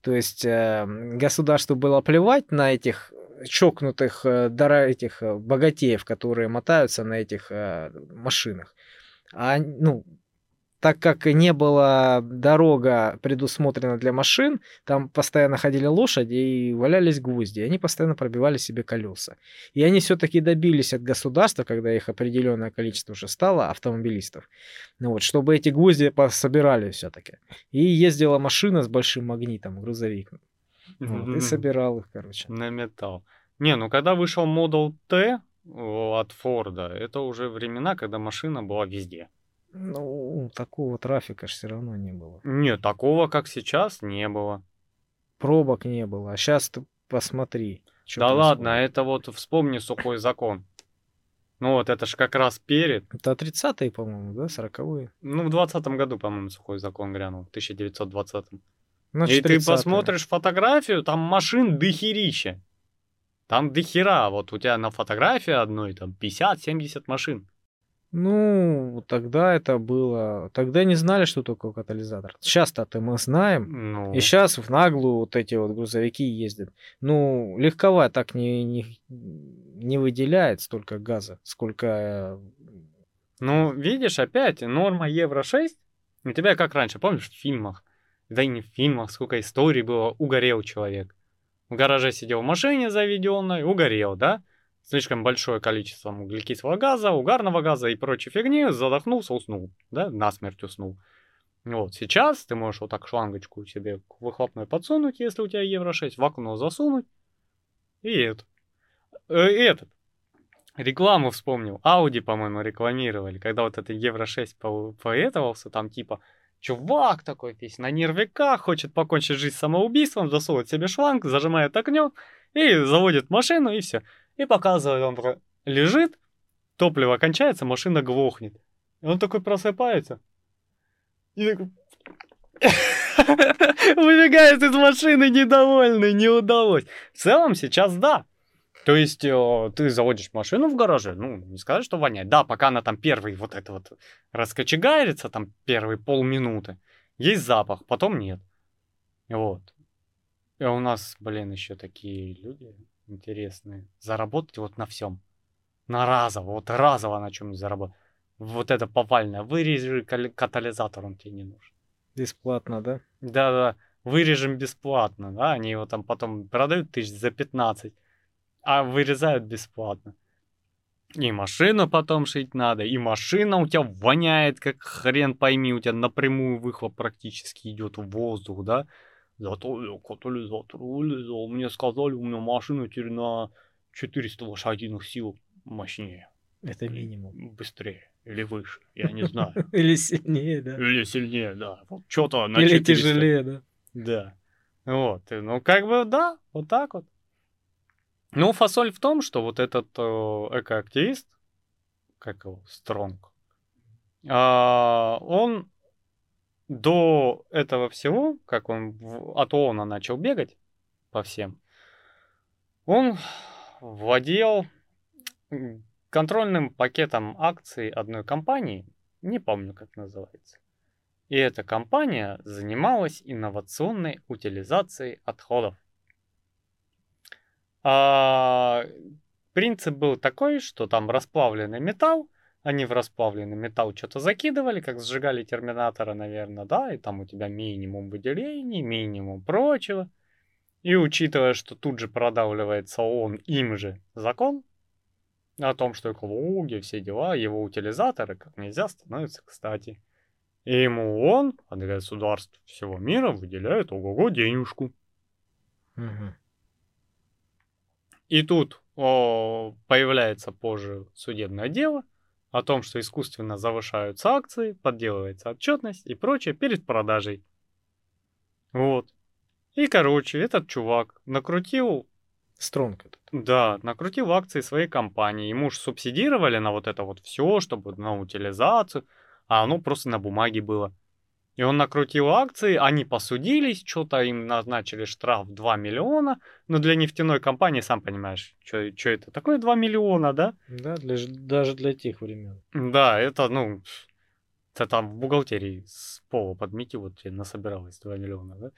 То есть э, государству было плевать на этих чокнутых э, дара этих э, богатеев, которые мотаются на этих э, машинах. А ну так как не была дорога предусмотрена для машин, там постоянно ходили лошади и валялись гвозди, и они постоянно пробивали себе колеса. И они все-таки добились от государства, когда их определенное количество уже стало, автомобилистов, ну вот, чтобы эти гвозди собирали все-таки. И ездила машина с большим магнитом, грузовик. Вот, и собирал их, короче. На металл. Не, ну когда вышел Model T от Форда, это уже времена, когда машина была везде. Ну, такого трафика же все равно не было. Нет, такого, как сейчас, не было. Пробок не было. А сейчас ты посмотри. Да ладно, это вот вспомни сухой закон. Ну вот, это же как раз перед. Это 30-е, по-моему, да, 40-е? Ну, в 20-м году, по-моему, сухой закон грянул, в 1920-м. Значит, И ты посмотришь фотографию, там машин дохерища. Там дохера, вот у тебя на фотографии одной там 50-70 машин. Ну, тогда это было... Тогда не знали, что такое катализатор. Сейчас-то мы знаем. Ну... И сейчас в наглую вот эти вот грузовики ездят. Ну, легковая так не, не, не выделяет столько газа, сколько... Ну, видишь, опять норма Евро-6. У тебя как раньше, помнишь, в фильмах? Да и не в фильмах, сколько историй было, угорел человек. в гараже сидел в машине заведенной, угорел, да? Слишком большое количество углекислого газа, угарного газа и прочей фигни, задохнулся, уснул, да, насмерть уснул. Вот, сейчас ты можешь вот так шлангочку себе выхлопной подсунуть, если у тебя евро 6, в окно засунуть, и это. Э, этот. Рекламу вспомнил. Ауди, по-моему, рекламировали, когда вот это евро 6 по поэтовался, там типа чувак такой весь на нервиках, хочет покончить жизнь самоубийством, засовывает себе шланг, зажимает окно и заводит машину, и все. И показывает, он лежит, топливо кончается, машина глохнет. И он такой просыпается. И такой... Выбегает из машины недовольный, не удалось. В целом сейчас да. То есть э, ты заводишь машину в гараже, ну, не сказать, что воняет. Да, пока она там первый вот это вот раскочегарится, там первые полминуты, есть запах, потом нет. Вот. И у нас, блин, еще такие люди интересные. Заработать вот на всем. На разово, вот разово на чем заработать. Вот это повальное. Вырежи катализатор, он тебе не нужен. Бесплатно, да? Да-да, вырежем бесплатно, да, они его там потом продают тысяч за 15 а вырезают бесплатно. И машину потом шить надо, и машина у тебя воняет, как хрен пойми, у тебя напрямую выхлоп практически идет в воздух, да? Зато я катализатор вылезал, мне сказали, у меня машина теперь на 400 лошадиных сил мощнее. Это минимум. Быстрее. Или выше, я не знаю. Или сильнее, да. Или сильнее, да. Что-то на Или тяжелее, да. Да. Вот. Ну, как бы, да, вот так вот. Ну, фасоль в том, что вот этот э, экоактивист, как его, Стронг, э, он до этого всего, как он в, от ООНа начал бегать по всем, он владел контрольным пакетом акций одной компании, не помню, как называется. И эта компания занималась инновационной утилизацией отходов. А, принцип был такой, что там расплавленный металл, они в расплавленный металл что-то закидывали, как сжигали терминатора, наверное, да, и там у тебя минимум выделений, минимум прочего. И учитывая, что тут же продавливается он им же закон о том, что экология, все дела, его утилизаторы как нельзя становятся кстати. И ему он от государств всего мира выделяет ого-го денежку. Угу. И тут о, появляется позже судебное дело о том, что искусственно завышаются акции, подделывается отчетность и прочее перед продажей. Вот. И, короче, этот чувак накрутил... Стронг этот. Да, накрутил акции своей компании. Ему же субсидировали на вот это вот все, чтобы на утилизацию, а оно просто на бумаге было. И он накрутил акции, они посудились, что-то им назначили штраф 2 миллиона. Но для нефтяной компании, сам понимаешь, что это такое 2 миллиона, да? Да, для, даже для тех времен. Да, это, ну, это там в бухгалтерии с пола подмети, вот тебе насобиралось 2 миллиона, да?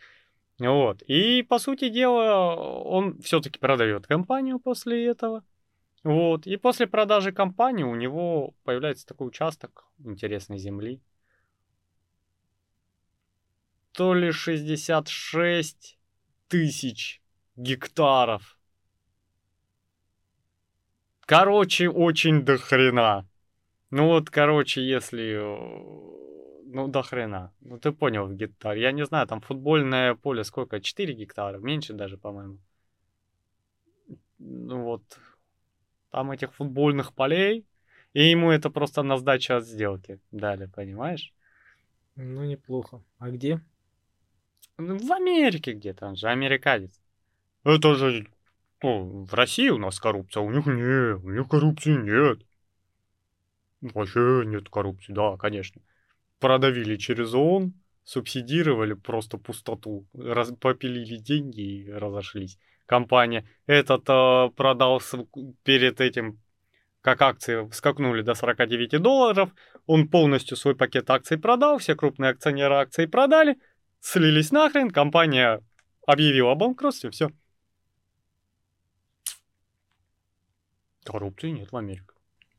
Вот. И, по сути дела, он все-таки продает компанию после этого. Вот. И после продажи компании у него появляется такой участок интересной земли то ли 66 тысяч гектаров. Короче, очень до хрена. Ну вот, короче, если... Э, ну, до хрена. Ну, ты понял в гектаре. Я не знаю, там футбольное поле сколько? 4 гектара? Меньше даже, по-моему. Ну вот. Там этих футбольных полей. И ему это просто на сдачу от сделки дали, понимаешь? Ну, неплохо. А где? Ну, в Америке где-то, он же американец. Это же ну, в России у нас коррупция, у них нет, у них коррупции нет. Вообще нет коррупции, да, конечно. Продавили через ООН, субсидировали просто пустоту, раз, попилили деньги и разошлись. Компания этот э, продал перед этим, как акции скакнули до 49 долларов, он полностью свой пакет акций продал, все крупные акционеры акций продали, слились нахрен, компания объявила о банкротстве, все. Коррупции нет в Америке.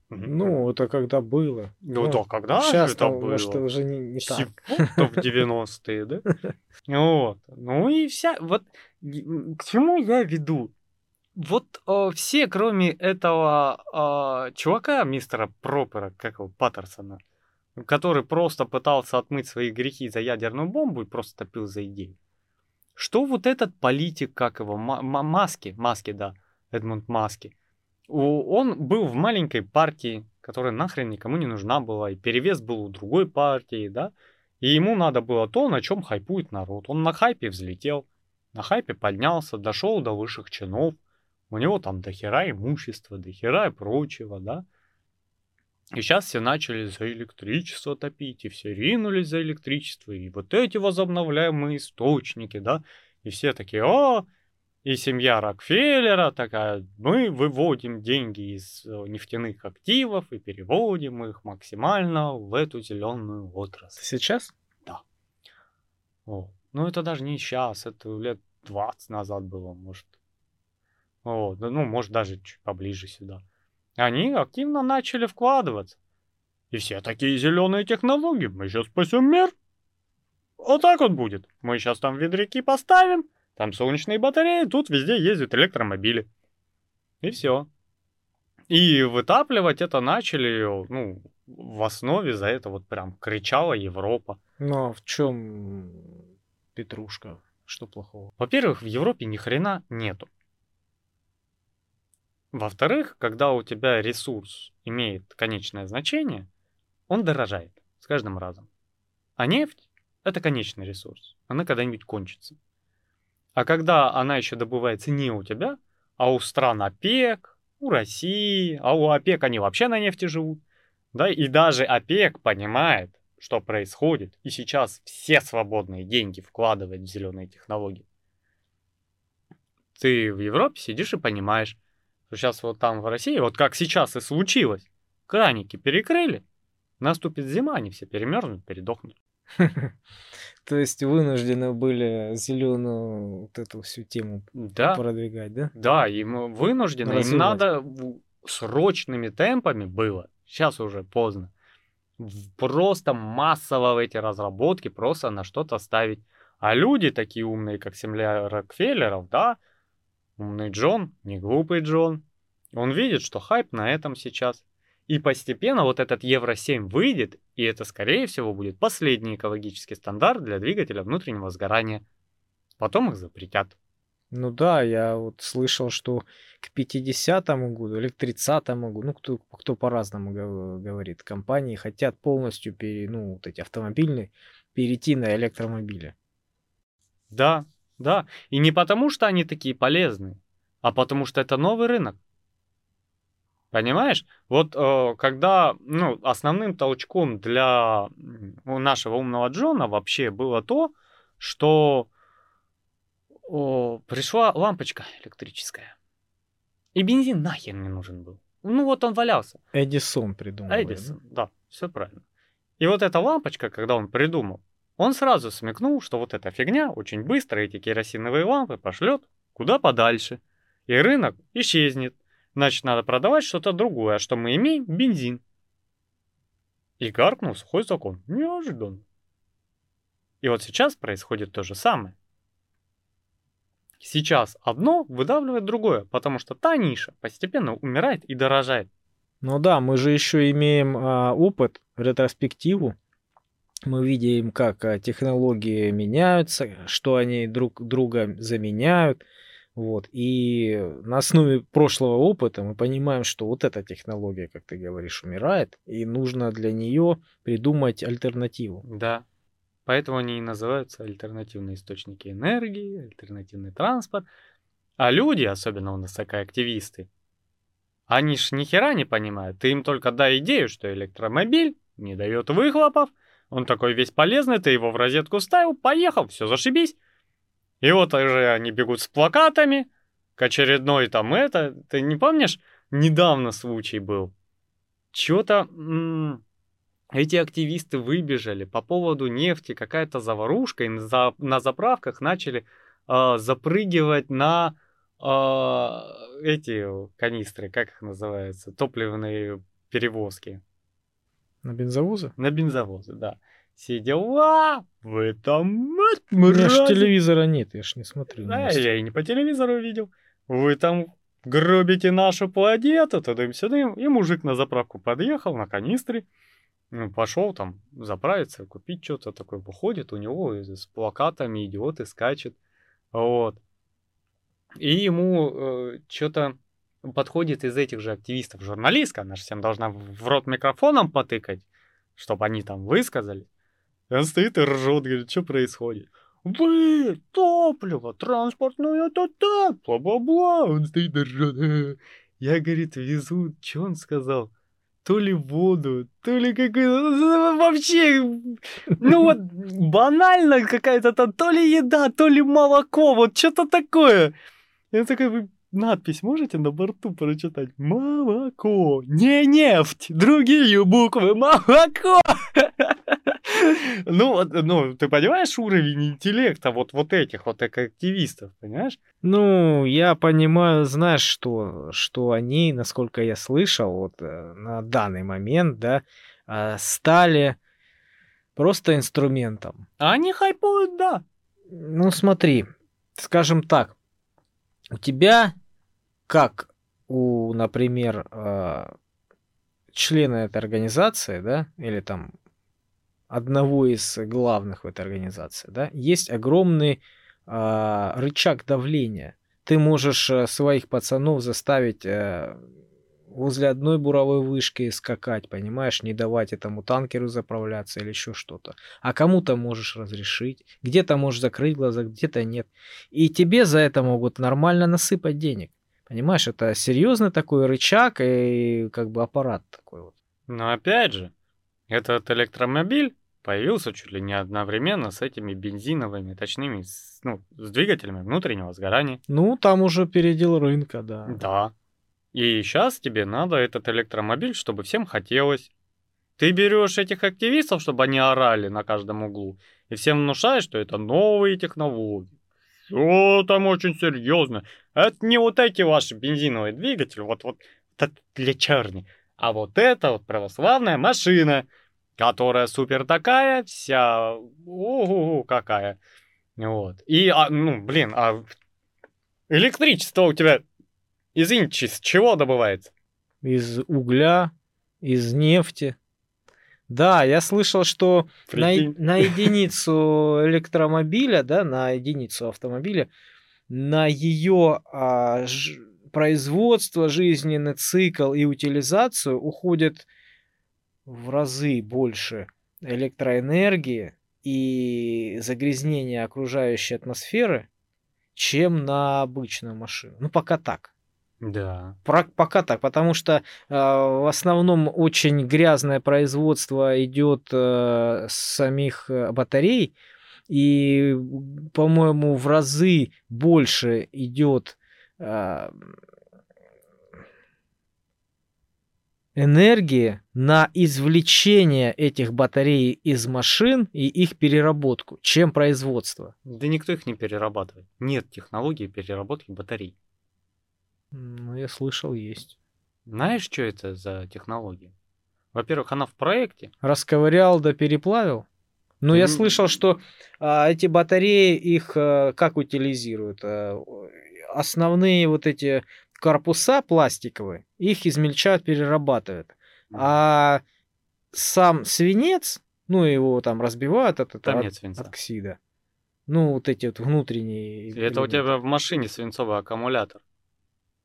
Ну, это когда было. Ну, ну да, когда сейчас это было? Может, уже не, не так. в 90-е, да? Вот. Ну и вся... Вот к чему я веду? Вот э, все, кроме этого э, чувака, мистера Пропера, как его, Паттерсона, который просто пытался отмыть свои грехи за ядерную бомбу и просто топил за идею. Что вот этот политик, как его, Маски, Маски, да, Эдмунд Маски, он был в маленькой партии, которая нахрен никому не нужна была, и перевес был у другой партии, да, и ему надо было то, на чем хайпует народ. Он на хайпе взлетел, на хайпе поднялся, дошел до высших чинов, у него там дохера имущества, дохера и прочего, да. И сейчас все начали за электричество топить, и все ринулись за электричество, и вот эти возобновляемые источники, да, и все такие, о, и семья Рокфеллера такая, мы выводим деньги из э, нефтяных активов и переводим их максимально в эту зеленую отрасль. Сейчас? Да. О, ну это даже не сейчас, это лет 20 назад было, может. Вот, ну, может, даже чуть поближе сюда. Они активно начали вкладываться. И все такие зеленые технологии. Мы сейчас спасем мир. Вот так вот будет. Мы сейчас там ведряки поставим, там солнечные батареи, тут везде ездят электромобили. И все. И вытапливать это начали, ну, в основе за это вот прям кричала Европа. Но в чем петрушка? Что плохого? Во-первых, в Европе ни хрена нету. Во-вторых, когда у тебя ресурс имеет конечное значение, он дорожает с каждым разом. А нефть – это конечный ресурс. Она когда-нибудь кончится. А когда она еще добывается не у тебя, а у стран ОПЕК, у России, а у ОПЕК они вообще на нефти живут, да, и даже ОПЕК понимает, что происходит, и сейчас все свободные деньги вкладывает в зеленые технологии. Ты в Европе сидишь и понимаешь, что сейчас вот там в России, вот как сейчас и случилось, краники перекрыли, наступит зима, они все перемерзнут, передохнут. То есть вынуждены были зеленую вот эту всю тему да. продвигать, да? Да, им вынуждены, Развивать. им надо срочными темпами было, сейчас уже поздно, просто массово в эти разработки просто на что-то ставить. А люди такие умные, как семья Рокфеллеров, да, Умный Джон, не глупый Джон. Он видит, что хайп на этом сейчас. И постепенно вот этот Евро-7 выйдет, и это, скорее всего, будет последний экологический стандарт для двигателя внутреннего сгорания. Потом их запретят. Ну да, я вот слышал, что к 50-му году или к 30-му году, ну кто, кто по-разному говорит, компании хотят полностью, пере, ну вот эти автомобильные, перейти на электромобили. Да, да, и не потому, что они такие полезные, а потому что это новый рынок. Понимаешь? Вот э, когда ну, основным толчком для нашего умного Джона вообще было то, что о, пришла лампочка электрическая. И бензин нахер не нужен был. Ну вот он валялся. Эдисон придумал. Эдисон, да? да, все правильно. И вот эта лампочка, когда он придумал, он сразу смекнул, что вот эта фигня очень быстро эти керосиновые лампы пошлет куда подальше, и рынок исчезнет. Значит, надо продавать что-то другое, а что мы имеем? Бензин. И гаркнул сухой закон. Неожиданно. И вот сейчас происходит то же самое. Сейчас одно выдавливает другое, потому что та ниша постепенно умирает и дорожает. Ну да, мы же еще имеем а, опыт, ретроспективу мы видим, как а, технологии меняются, что они друг друга заменяют. Вот. И на основе прошлого опыта мы понимаем, что вот эта технология, как ты говоришь, умирает, и нужно для нее придумать альтернативу. Да. Поэтому они и называются альтернативные источники энергии, альтернативный транспорт. А люди, особенно у нас такие активисты, они ж ни хера не понимают. Ты им только дай идею, что электромобиль не дает выхлопов, он такой весь полезный, ты его в розетку ставил, поехал, все, зашибись. И вот уже они бегут с плакатами к очередной там это. Ты не помнишь, недавно случай был? Чё-то эти активисты выбежали по поводу нефти, какая-то заварушка, и на, на заправках начали э, запрыгивать на э, эти канистры, как их называются, топливные перевозки. На бензовозы? На бензовозы, да. все дела, вы там... У меня ж телевизора нет, я ж не смотрю. Да, я и не по телевизору видел. Вы там гробите нашу планету, тудым-сюдым. И мужик на заправку подъехал на канистре, ну, пошел там заправиться, купить что-то такое. Выходит, у него с плакатами идиот и скачет. Вот. И ему э, что-то подходит из этих же активистов журналистка, она же всем должна в рот микрофоном потыкать, чтобы они там высказали. И он стоит и ржет, говорит, что происходит. Вы, топливо, транспортное ТТ, бла-бла-бла. Он стоит и ржет. Я, говорит, везу, что он сказал? То ли воду, то ли какую-то... Вообще, ну вот, банально какая-то там, то ли еда, то ли молоко, вот что-то такое. Я такой, надпись можете на борту прочитать? Молоко, не нефть, другие буквы, молоко. Ну, ну, ты понимаешь уровень интеллекта вот, вот этих вот активистов, понимаешь? Ну, я понимаю, знаешь, что, что они, насколько я слышал, вот э, на данный момент, да, э, стали просто инструментом. Они хайпуют, да. Ну, смотри, скажем так, у тебя, как у, например, э, члена этой организации, да, или там одного из главных в этой организации, да, есть огромный э, рычаг давления. Ты можешь э, своих пацанов заставить возле одной буровой вышки скакать, понимаешь, не давать этому танкеру заправляться или еще что-то. А кому-то можешь разрешить, где-то можешь закрыть глаза, где-то нет. И тебе за это могут нормально насыпать денег. Понимаешь, это серьезный такой рычаг и как бы аппарат такой вот. Но опять же, этот электромобиль появился чуть ли не одновременно с этими бензиновыми, точными, с, ну, с двигателями внутреннего сгорания. Ну, там уже передел рынка, да. Да. И сейчас тебе надо этот электромобиль, чтобы всем хотелось. Ты берешь этих активистов, чтобы они орали на каждом углу, и всем внушаешь, что это новые технологии. Все там очень серьезно. Это не вот эти ваши бензиновые двигатели, вот, вот для черни, а вот это вот православная машина, которая супер такая, вся, угу, какая. Вот. И, а, ну, блин, а электричество у тебя, из чего добывается? Из угля, из нефти. Да, я слышал, что на, на единицу электромобиля, да, на единицу автомобиля, на ее а, ж, производство, жизненный цикл и утилизацию уходит в разы больше электроэнергии и загрязнения окружающей атмосферы, чем на обычную машину. Ну, пока так. Да. Про, пока так, потому что э, в основном очень грязное производство идет э, самих э, батарей, и, по-моему, в разы больше идет э, энергии на извлечение этих батарей из машин и их переработку, чем производство. Да никто их не перерабатывает. Нет технологии переработки батарей. Ну, я слышал, есть. Знаешь, что это за технология? Во-первых, она в проекте. Расковырял да переплавил? Ну, я слышал, что а, эти батареи их а, как утилизируют? А, основные вот эти корпуса пластиковые, их измельчают, перерабатывают. А сам свинец, ну, его там разбивают от, там от, нет свинца. от оксида. Ну, вот эти вот внутренние... Это у тебя в машине свинцовый аккумулятор.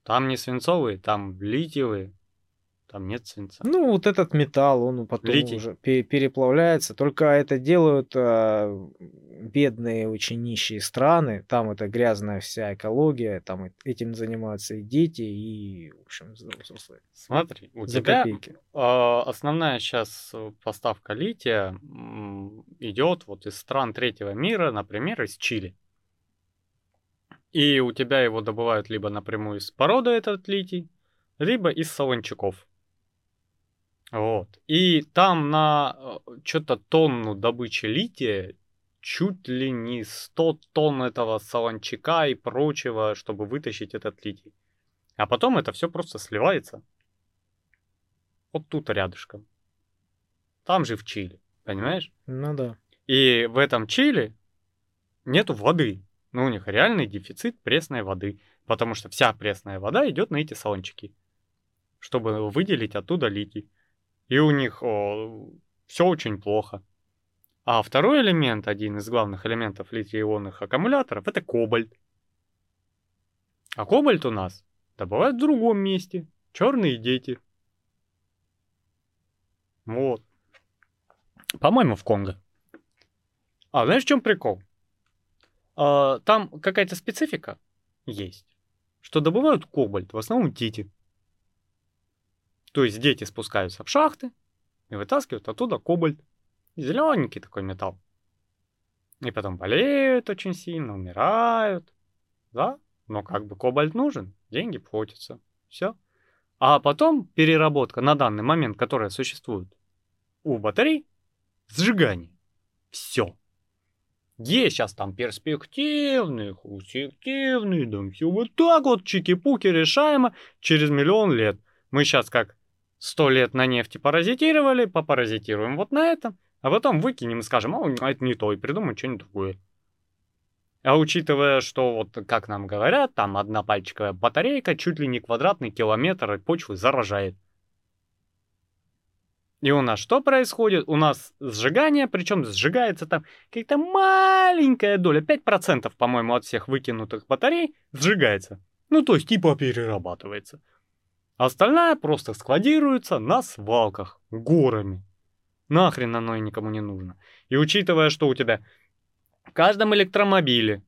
Там не свинцовый, там литиевый. Там нет свинца. Ну, вот этот металл, он потом Литий. уже переплавляется. Только это делают а, бедные, очень нищие страны. Там это грязная вся экология. Там этим занимаются и дети, и, в общем, взрослые. Смотри, у За тебя э, основная сейчас поставка лития идет вот из стран третьего мира, например, из Чили. И у тебя его добывают либо напрямую из породы этот литий, либо из солончаков. Вот. И там на э, что-то тонну добычи лития чуть ли не 100 тонн этого солончака и прочего, чтобы вытащить этот литий. А потом это все просто сливается. Вот тут рядышком. Там же в Чили. Понимаешь? Ну да. И в этом Чили нету воды. Ну, у них реальный дефицит пресной воды. Потому что вся пресная вода идет на эти салончики. Чтобы выделить оттуда литий. И у них все очень плохо. А второй элемент, один из главных элементов литий-ионных аккумуляторов, это кобальт. А кобальт у нас добывают в другом месте. Черные дети. Вот. По-моему, в Конго. А, знаешь, в чем прикол? А, там какая-то специфика есть, что добывают кобальт, в основном дети. То есть дети спускаются в шахты и вытаскивают оттуда кобальт. Зелененький такой металл. И потом болеют очень сильно, умирают. Да? Но как бы кобальт нужен, деньги платятся. Все. А потом переработка на данный момент, которая существует у батарей, сжигание. Все. Есть сейчас там перспективные, хусективные, да все вот так вот чики-пуки решаемо через миллион лет. Мы сейчас как сто лет на нефти паразитировали, попаразитируем вот на этом, а потом выкинем и скажем, а это не то, и придумаем что-нибудь другое. А учитывая, что вот как нам говорят, там одна пальчиковая батарейка чуть ли не квадратный километр почвы заражает. И у нас что происходит? У нас сжигание, причем сжигается там какая-то маленькая доля, 5%, по-моему, от всех выкинутых батарей сжигается. Ну, то есть типа перерабатывается. Остальная просто складируется на свалках, горами. Нахрен оно и никому не нужно. И учитывая, что у тебя в каждом электромобиле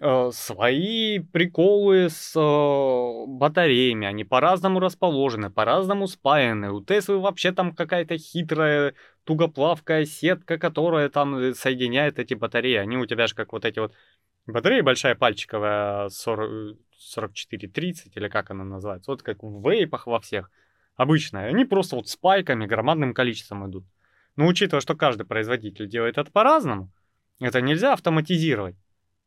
свои приколы с э, батареями, они по-разному расположены, по-разному спаяны. У Теслы вообще там какая-то хитрая тугоплавкая сетка, которая там э, соединяет эти батареи. Они у тебя же как вот эти вот батареи большая пальчиковая 40, 4430 или как она называется. Вот как в вейпах во всех. Обычная. Они просто вот спайками громадным количеством идут. Но учитывая, что каждый производитель делает это по-разному, это нельзя автоматизировать.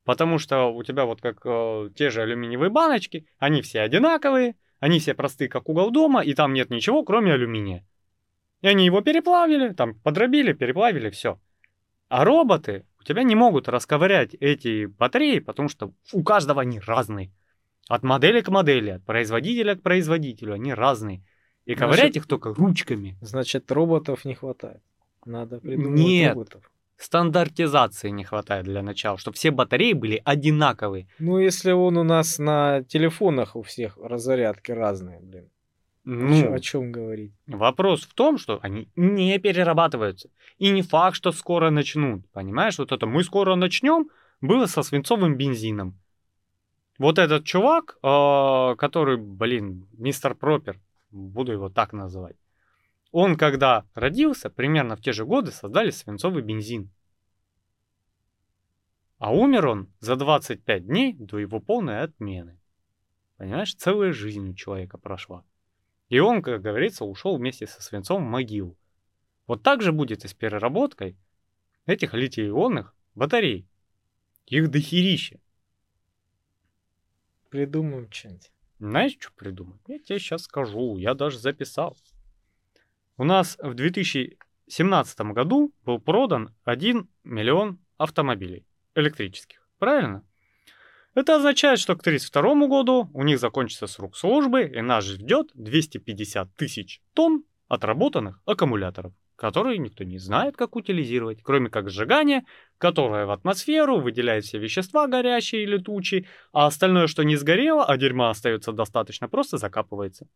Потому что у тебя вот как э, те же алюминиевые баночки, они все одинаковые, они все простые, как угол дома, и там нет ничего, кроме алюминия. И они его переплавили, там подробили, переплавили, все. А роботы у тебя не могут расковырять эти батареи, потому что у каждого они разные. От модели к модели, от производителя к производителю, они разные. И ковырять значит, их только ручками. Значит, роботов не хватает. Надо придумать Нет. роботов. Стандартизации не хватает для начала, чтобы все батареи были одинаковые. Ну, если он у нас на телефонах у всех разрядки разные, блин. Ну, о чем говорить? Вопрос в том, что они не перерабатываются. И не факт, что скоро начнут. Понимаешь, вот это мы скоро начнем было со свинцовым бензином. Вот этот чувак, э, который, блин, мистер Пропер, буду его так называть. Он, когда родился, примерно в те же годы создали свинцовый бензин. А умер он за 25 дней до его полной отмены. Понимаешь, целая жизнь у человека прошла. И он, как говорится, ушел вместе со свинцом в могилу. Вот так же будет и с переработкой этих литий-ионных батарей. Их дохерища. Придумаем что-нибудь. Знаешь, что придумать? Я тебе сейчас скажу, я даже записал. У нас в 2017 году был продан 1 миллион автомобилей электрических. Правильно? Это означает, что к 1932 году у них закончится срок службы, и нас ждет 250 тысяч тонн отработанных аккумуляторов, которые никто не знает, как утилизировать, кроме как сжигания, которое в атмосферу выделяет все вещества горящие и летучие, а остальное, что не сгорело, а дерьма остается достаточно, просто закапывается.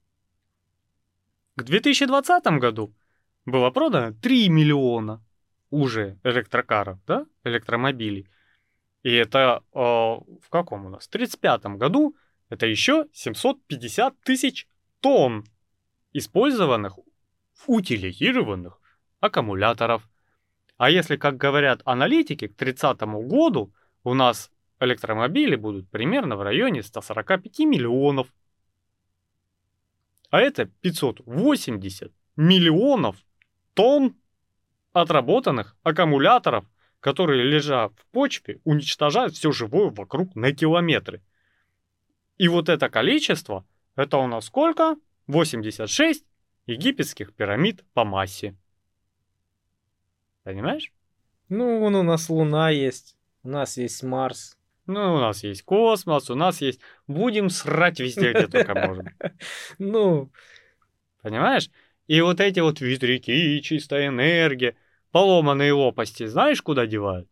К 2020 году было продано 3 миллиона уже электрокаров, да, электромобилей. И это э, в каком у нас? В 35 году это еще 750 тысяч тонн использованных, утилизированных аккумуляторов. А если, как говорят аналитики, к 30 году у нас электромобили будут примерно в районе 145 миллионов а это 580 миллионов тонн отработанных аккумуляторов, которые, лежа в почве, уничтожают все живое вокруг на километры. И вот это количество, это у нас сколько? 86 египетских пирамид по массе. Понимаешь? Ну, вон у нас Луна есть, у нас есть Марс. Ну, у нас есть космос, у нас есть... Будем срать везде, где только можем. Ну... Понимаешь? И вот эти вот ветряки, чистая энергия, поломанные лопасти, знаешь, куда девают?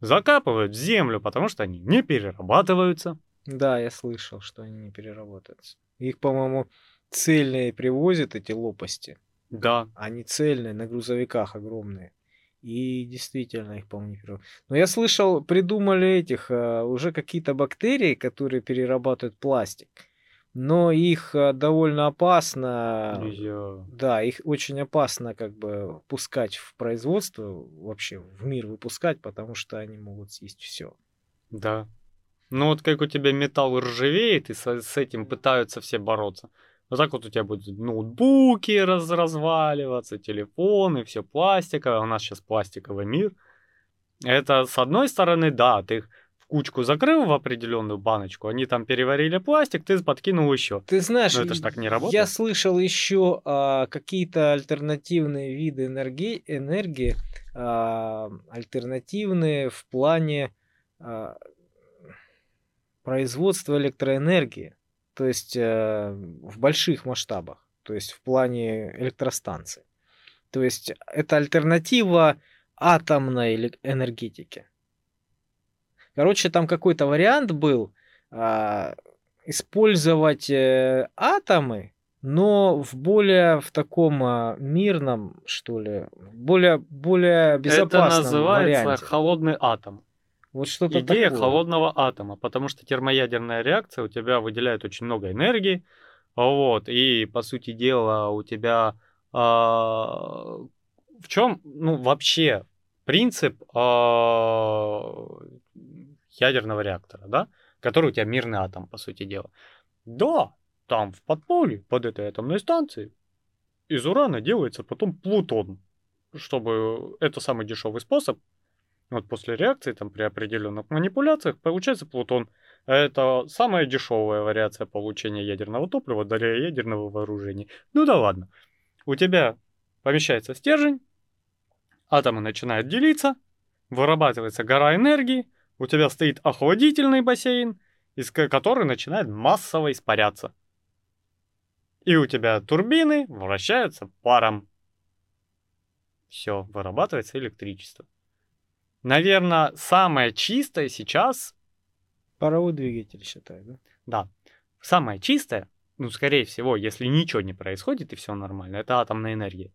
Закапывают в землю, потому что они не перерабатываются. Да, я слышал, что они не переработаются. Их, по-моему, цельные привозят, эти лопасти. Да. Они цельные, на грузовиках огромные. И действительно их, по-моему, не перерабатывают. Но я слышал, придумали этих, а, уже какие-то бактерии, которые перерабатывают пластик но их э, довольно опасно. Нельзя. Да, их очень опасно как бы пускать в производство, вообще в мир выпускать, потому что они могут съесть все. Да. Ну вот как у тебя металл ржавеет, и с этим пытаются все бороться. Вот так вот у тебя будут ноутбуки раз, разваливаться, телефоны, все пластиковое. У нас сейчас пластиковый мир. Это с одной стороны, да, ты их кучку закрыл в определенную баночку, они там переварили пластик, ты подкинул еще. Ты знаешь, Но это ж так не работает. Я слышал еще а, какие-то альтернативные виды энергии, энергии а, альтернативные в плане а, производства электроэнергии, то есть а, в больших масштабах, то есть в плане электростанций. То есть это альтернатива атомной энергетике. Короче, там какой-то вариант был а, использовать э, атомы, но в более в таком а, мирном, что ли, более, более безопасном Это называется варианте. холодный атом. Вот что-то Идея такое. холодного атома, потому что термоядерная реакция у тебя выделяет очень много энергии, вот, и по сути дела у тебя а, в чем, ну вообще принцип а, ядерного реактора, да, который у тебя мирный атом, по сути дела. Да, там в подполье, под этой атомной станцией, из урана делается потом плутон, чтобы это самый дешевый способ. Вот после реакции, там при определенных манипуляциях, получается плутон. Это самая дешевая вариация получения ядерного топлива для ядерного вооружения. Ну да ладно. У тебя помещается стержень, атомы начинают делиться, вырабатывается гора энергии, у тебя стоит охладительный бассейн, из который начинает массово испаряться. И у тебя турбины вращаются паром. Все, вырабатывается электричество. Наверное, самое чистое сейчас... Паровой двигатель, считай, да? Да. Самое чистое, ну, скорее всего, если ничего не происходит и все нормально, это атомная энергия.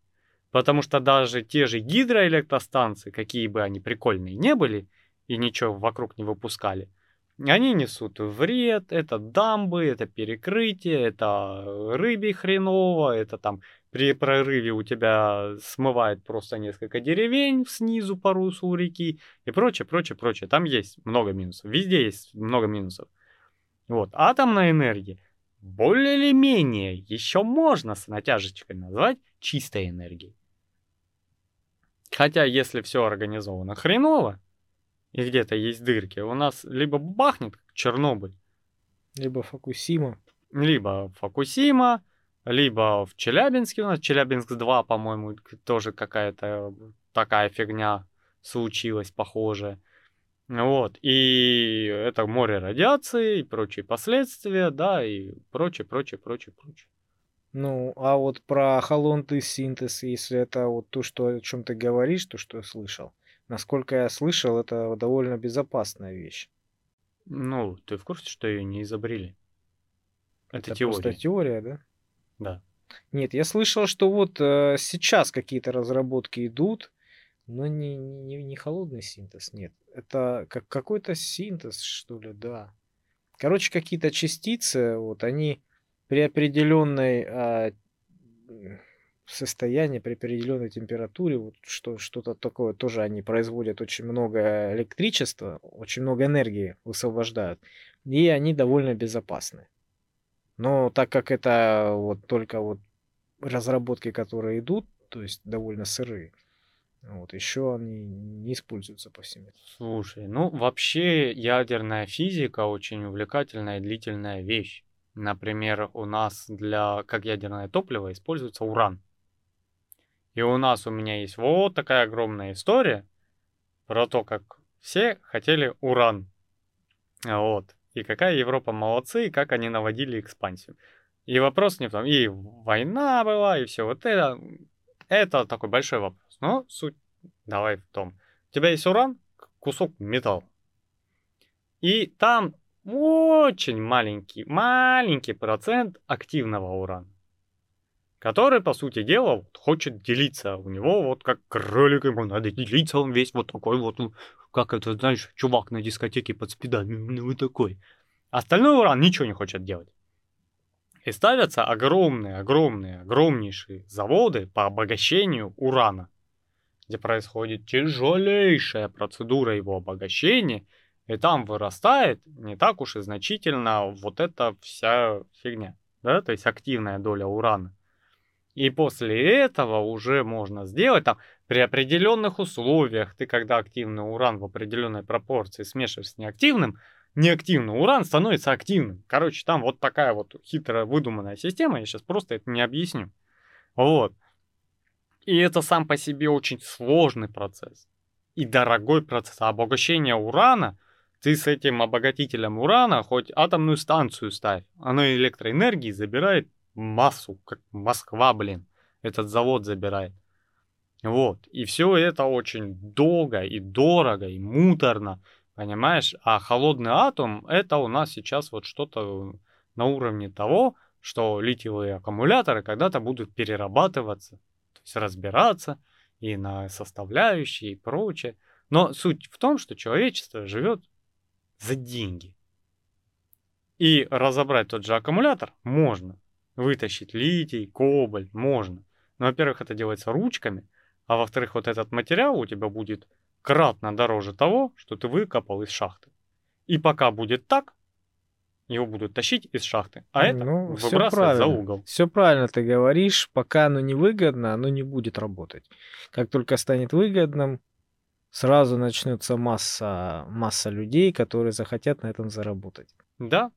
Потому что даже те же гидроэлектростанции, какие бы они прикольные не были, и ничего вокруг не выпускали, они несут вред, это дамбы, это перекрытие, это рыбе хреново, это там при прорыве у тебя смывает просто несколько деревень снизу по руслу реки и прочее, прочее, прочее. Там есть много минусов, везде есть много минусов. Вот, атомная энергия более или менее еще можно с натяжечкой назвать чистой энергией. Хотя если все организовано хреново, и где-то есть дырки, у нас либо бахнет, как Чернобыль, либо Фукусима, либо Фукусима, либо в Челябинске у нас, Челябинск-2, по-моему, тоже какая-то такая фигня случилась, похожая. Вот, и это море радиации и прочие последствия, да, и прочее, прочее, прочее, прочее. Ну, а вот про холодный синтез, если это вот то, что, о чем ты говоришь, то, что я слышал, Насколько я слышал, это довольно безопасная вещь. Ну, ты в курсе, что ее не изобрели? Это, это теория. просто теория, да? Да. Нет, я слышал, что вот э, сейчас какие-то разработки идут, но не, не, не холодный синтез, нет. Это как какой-то синтез, что ли, да. Короче, какие-то частицы, вот они при определенной э, состояние при определенной температуре, вот что, что-то такое тоже они производят очень много электричества, очень много энергии высвобождают, и они довольно безопасны. Но так как это вот только вот разработки, которые идут, то есть довольно сырые, вот, еще они не используются повсеместно. Слушай, ну вообще ядерная физика очень увлекательная и длительная вещь. Например, у нас для как ядерное топливо используется уран. И у нас у меня есть вот такая огромная история про то, как все хотели уран. Вот. И какая Европа молодцы, и как они наводили экспансию. И вопрос не в том, и война была, и все вот это. Это такой большой вопрос. Но суть давай в том. У тебя есть уран, кусок металла. И там очень маленький, маленький процент активного урана, который, по сути дела, вот, хочет делиться. У него вот как кролик, ему надо делиться, он весь вот такой вот, как это, знаешь, чувак на дискотеке под спидами, ну, вот такой. Остальной уран ничего не хочет делать. И ставятся огромные, огромные, огромнейшие заводы по обогащению урана, где происходит тяжелейшая процедура его обогащения – и там вырастает не так уж и значительно вот эта вся фигня, да, то есть активная доля урана. И после этого уже можно сделать там при определенных условиях, ты когда активный уран в определенной пропорции смешиваешь с неактивным, неактивный уран становится активным. Короче, там вот такая вот хитрая выдуманная система, я сейчас просто это не объясню. Вот. И это сам по себе очень сложный процесс и дорогой процесс. А обогащение урана – ты с этим обогатителем урана хоть атомную станцию ставь. Оно электроэнергии забирает массу, как Москва, блин. Этот завод забирает. Вот. И все это очень долго и дорого и муторно. Понимаешь? А холодный атом это у нас сейчас вот что-то на уровне того, что литиевые аккумуляторы когда-то будут перерабатываться, то есть разбираться и на составляющие и прочее. Но суть в том, что человечество живет за деньги. И разобрать тот же аккумулятор можно. Вытащить литий, кобальт можно. Но, во-первых, это делается ручками, а во-вторых, вот этот материал у тебя будет кратно дороже того, что ты выкопал из шахты. И пока будет так, его будут тащить из шахты, а это ну, выбрасывать за угол. Все правильно ты говоришь, пока оно не выгодно, оно не будет работать. Как только станет выгодным, сразу начнется масса, масса людей, которые захотят на этом заработать. Да,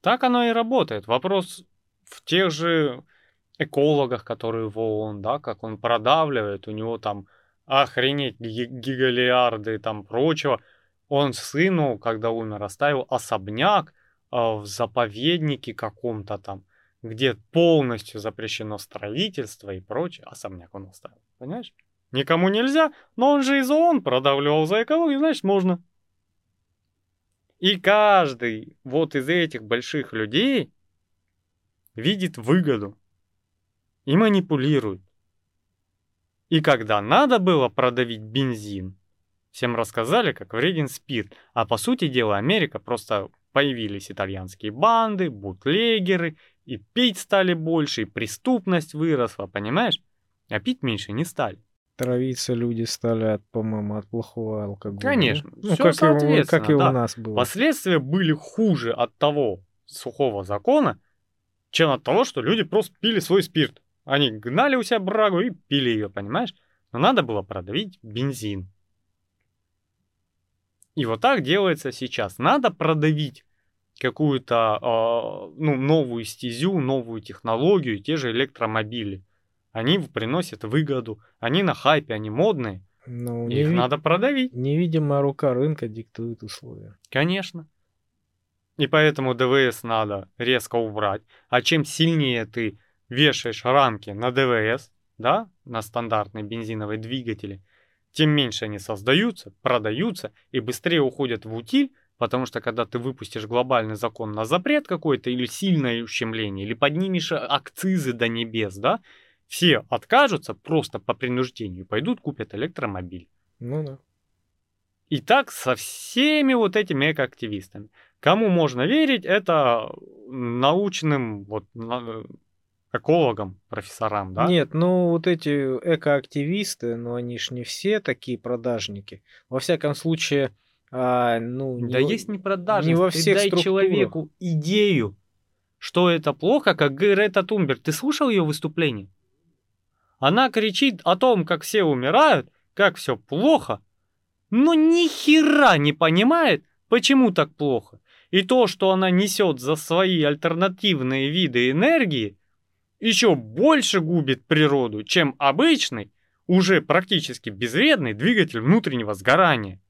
так оно и работает. Вопрос в тех же экологах, которые в ООН, да, как он продавливает, у него там охренеть гигалиарды там прочего. Он сыну, когда умер, оставил особняк э, в заповеднике каком-то там, где полностью запрещено строительство и прочее. Особняк он оставил, понимаешь? Никому нельзя, но он же из ООН продавливал за экологию, значит, можно. И каждый вот из этих больших людей видит выгоду и манипулирует. И когда надо было продавить бензин, всем рассказали, как вреден спирт. А по сути дела, Америка просто появились итальянские банды, бутлегеры, и пить стали больше, и преступность выросла, понимаешь? А пить меньше не стали. Травиться люди стали, от, по-моему, от плохого алкоголя. Конечно. Ну, Все как, соответственно, и, как и да. у нас было. Последствия были хуже от того сухого закона, чем от того, что люди просто пили свой спирт. Они гнали у себя брагу и пили ее, понимаешь? Но надо было продавить бензин. И вот так делается сейчас. Надо продавить какую-то э, ну, новую стезю, новую технологию, те же электромобили. Они приносят выгоду, они на хайпе, они модные. Ну, Их неви... надо продавить. Невидимая рука рынка диктует условия. Конечно. И поэтому ДВС надо резко убрать. А чем сильнее ты вешаешь рамки на ДВС, да, на стандартные бензиновые двигатели, тем меньше они создаются, продаются и быстрее уходят в утиль, потому что когда ты выпустишь глобальный закон на запрет какой-то или сильное ущемление, или поднимешь акцизы до небес, да, все откажутся просто по принуждению, пойдут купят электромобиль. Ну да. И так со всеми вот этими экоактивистами. Кому можно верить, это научным вот экологам, профессорам, да? Нет, ну вот эти экоактивисты, ну они ж не все такие продажники. Во всяком случае, а, ну... Да не, есть не продажник, не во всех ты дай структурах. человеку идею, что это плохо, как Грета Тунберг. Ты слушал ее выступление? Она кричит о том, как все умирают, как все плохо, но ни хера не понимает, почему так плохо. И то, что она несет за свои альтернативные виды энергии, еще больше губит природу, чем обычный, уже практически безвредный двигатель внутреннего сгорания.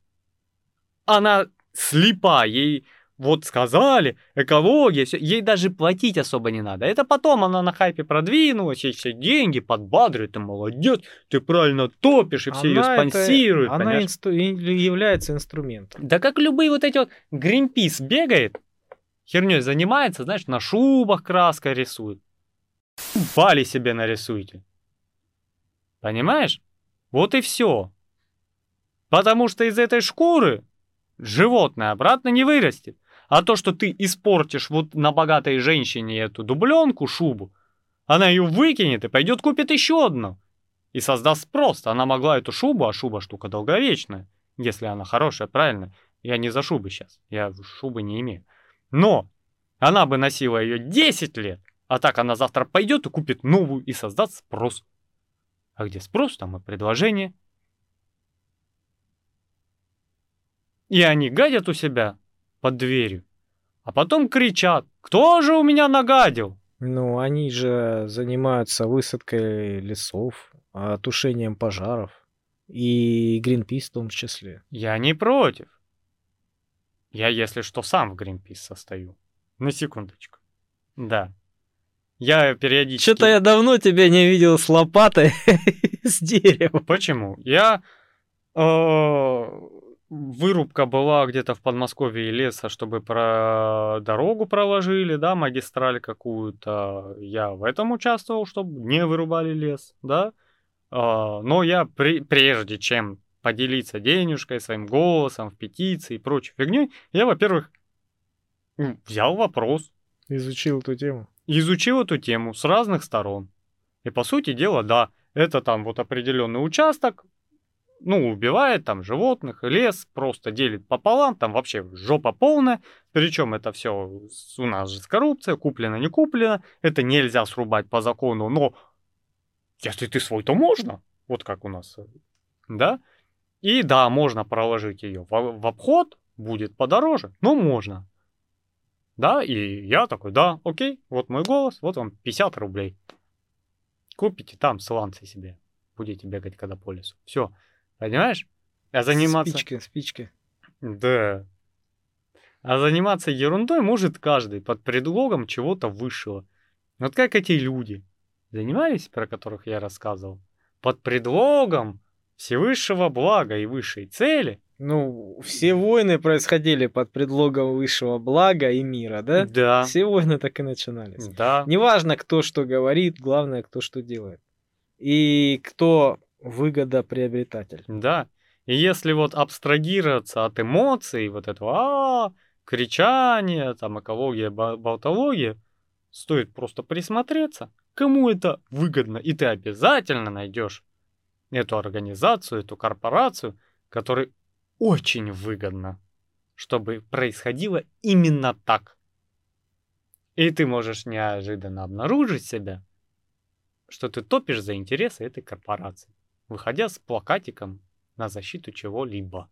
Она слепа, ей вот сказали, экология, все, ей даже платить особо не надо. Это потом она на хайпе продвинулась, ей все деньги подбадривает, ты молодец, ты правильно топишь, и все ее спонсируют. Это, она инстру... является инструментом. Да как любые вот эти вот Greenpeace бегает, херней занимается, знаешь, на шубах краской рисует. Вали себе нарисуйте. Понимаешь? Вот и все. Потому что из этой шкуры животное обратно не вырастет. А то, что ты испортишь вот на богатой женщине эту дубленку, шубу, она ее выкинет и пойдет купит еще одну. И создаст спрос. Она могла эту шубу, а шуба штука долговечная, если она хорошая, правильно. Я не за шубы сейчас, я шубы не имею. Но она бы носила ее 10 лет, а так она завтра пойдет и купит новую и создаст спрос. А где спрос, там и предложение. И они гадят у себя под дверью, а потом кричат, кто же у меня нагадил? Ну, они же занимаются высадкой лесов, а, тушением пожаров. И Гринпис в том числе. Я не против. Я, если что, сам в Гринпис состою. На секундочку. Да. Я периодически... Что-то я давно тебя не видел с лопатой с дерева. Почему? Я... Э, вырубка была где-то в Подмосковье леса, чтобы про дорогу проложили, да, магистраль какую-то. Я в этом участвовал, чтобы не вырубали лес, да. А, но я при, прежде чем поделиться денежкой, своим голосом в петиции и прочей фигней, я, во-первых, взял вопрос. Изучил эту тему изучил эту тему с разных сторон. И по сути дела, да, это там вот определенный участок, ну, убивает там животных, лес просто делит пополам, там вообще жопа полная. Причем это все у нас же с коррупцией, куплено, не куплено. Это нельзя срубать по закону, но если ты свой, то можно. Вот как у нас, да? И да, можно проложить ее в, в обход, будет подороже, но можно. Да, и я такой, да, окей, вот мой голос, вот вам 50 рублей. Купите там сланцы себе. Будете бегать когда по лесу. Все, понимаешь? А заниматься... Спички, спички. Да. А заниматься ерундой может каждый под предлогом чего-то высшего. Вот как эти люди занимались, про которых я рассказывал, под предлогом всевысшего блага и высшей цели, ну, все войны происходили под предлогом высшего блага и мира, да? Да. Все войны так и начинались. Да. Неважно, кто что говорит, главное, кто что делает. И кто выгодоприобретатель. Да. И если вот абстрагироваться от эмоций, вот этого а, -а, -а кричания, там экология, болтология, стоит просто присмотреться, кому это выгодно, и ты обязательно найдешь эту организацию, эту корпорацию, который очень выгодно, чтобы происходило именно так. И ты можешь неожиданно обнаружить себя, что ты топишь за интересы этой корпорации, выходя с плакатиком на защиту чего-либо.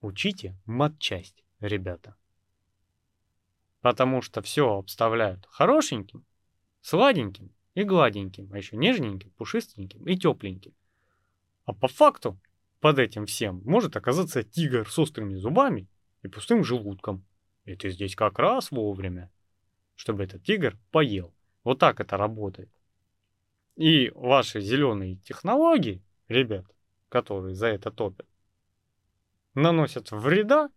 Учите матчасть, ребята. Потому что все обставляют хорошеньким, сладеньким и гладеньким, а еще нежненьким, пушистеньким и тепленьким. А по факту под этим всем может оказаться тигр с острыми зубами и пустым желудком. И ты здесь как раз вовремя, чтобы этот тигр поел. Вот так это работает. И ваши зеленые технологии, ребят, которые за это топят, наносят вреда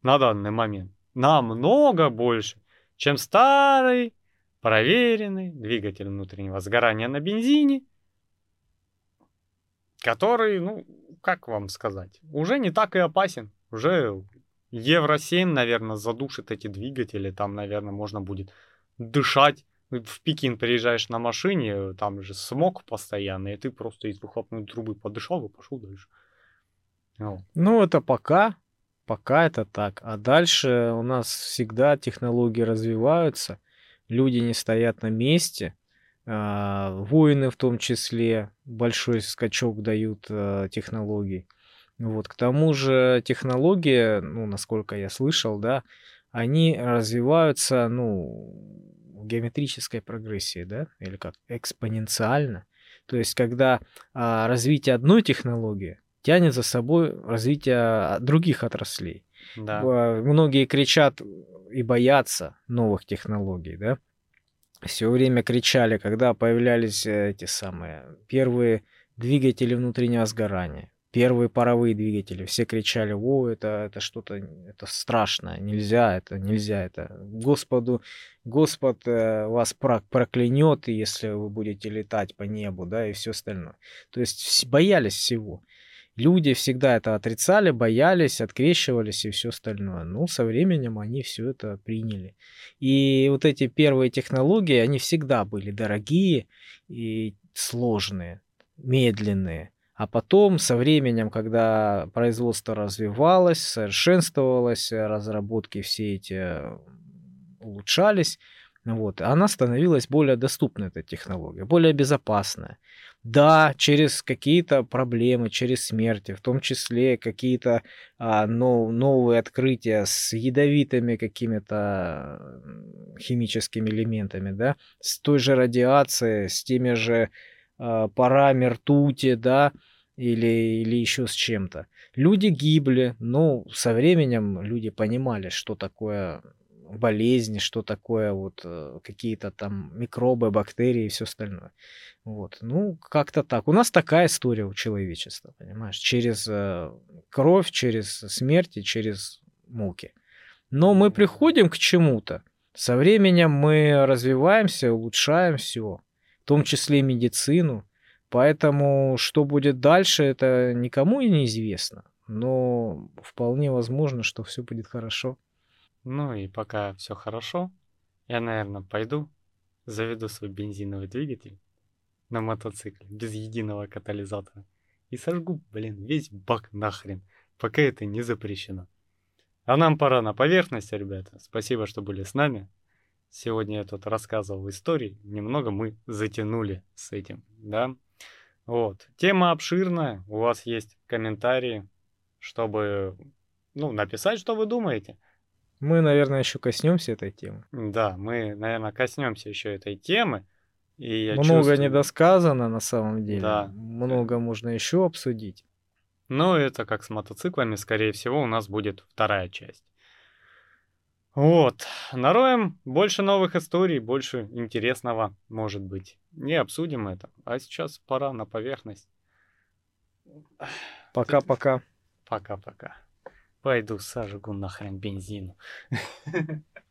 на данный момент намного больше, чем старый проверенный двигатель внутреннего сгорания на бензине, который, ну, как вам сказать, уже не так и опасен. Уже Евро-7, наверное, задушит эти двигатели. Там, наверное, можно будет дышать. В Пекин приезжаешь на машине, там же смог постоянно, и ты просто из выхлопной трубы подышал и пошел дальше. Ну. ну, это пока. Пока это так. А дальше у нас всегда технологии развиваются. Люди не стоят на месте. А, воины в том числе большой скачок дают а, технологий. Вот, к тому же технологии, ну, насколько я слышал, да, они развиваются, ну, в геометрической прогрессии, да, или как, экспоненциально. То есть, когда а, развитие одной технологии тянет за собой развитие других отраслей. Да. Многие кричат и боятся новых технологий, да. Все время кричали, когда появлялись э, эти самые первые двигатели внутреннего сгорания, первые паровые двигатели. Все кричали, о, это, это что-то, это страшное, нельзя, это нельзя, это Господу, Господ э, вас проклянет, если вы будете летать по небу, да, и все остальное. То есть боялись всего. Люди всегда это отрицали, боялись, открещивались и все остальное. Ну, со временем они все это приняли. И вот эти первые технологии, они всегда были дорогие и сложные, медленные. А потом, со временем, когда производство развивалось, совершенствовалось, разработки все эти улучшались, вот, она становилась более доступной, эта технология, более безопасная. Да, через какие-то проблемы, через смерти, в том числе какие-то а, нов, новые открытия с ядовитыми какими-то химическими элементами, да, с той же радиацией, с теми же а, парами ртути, да, или, или еще с чем-то. Люди гибли, но со временем люди понимали, что такое болезни, что такое вот э, какие-то там микробы, бактерии и все остальное. Вот. Ну, как-то так. У нас такая история у человечества, понимаешь? Через э, кровь, через смерть и через муки. Но мы приходим к чему-то. Со временем мы развиваемся, улучшаем все, в том числе и медицину. Поэтому что будет дальше, это никому и неизвестно. Но вполне возможно, что все будет хорошо. Ну и пока все хорошо, я, наверное, пойду, заведу свой бензиновый двигатель на мотоцикле без единого катализатора и сожгу, блин, весь бак нахрен, пока это не запрещено. А нам пора на поверхность, ребята. Спасибо, что были с нами. Сегодня я тут рассказывал истории. Немного мы затянули с этим, да. Вот. Тема обширная. У вас есть комментарии, чтобы ну, написать, что вы думаете. Мы, наверное, еще коснемся этой темы. Да, мы, наверное, коснемся еще этой темы. И я Много чувствую... недосказано на самом деле. Да. Много можно еще обсудить. Но это как с мотоциклами, скорее всего, у нас будет вторая часть. Вот, нароем больше новых историй, больше интересного, может быть. Не обсудим это. А сейчас пора на поверхность. Пока-пока. Пока-пока. Пойду сожгу нахрен бензину.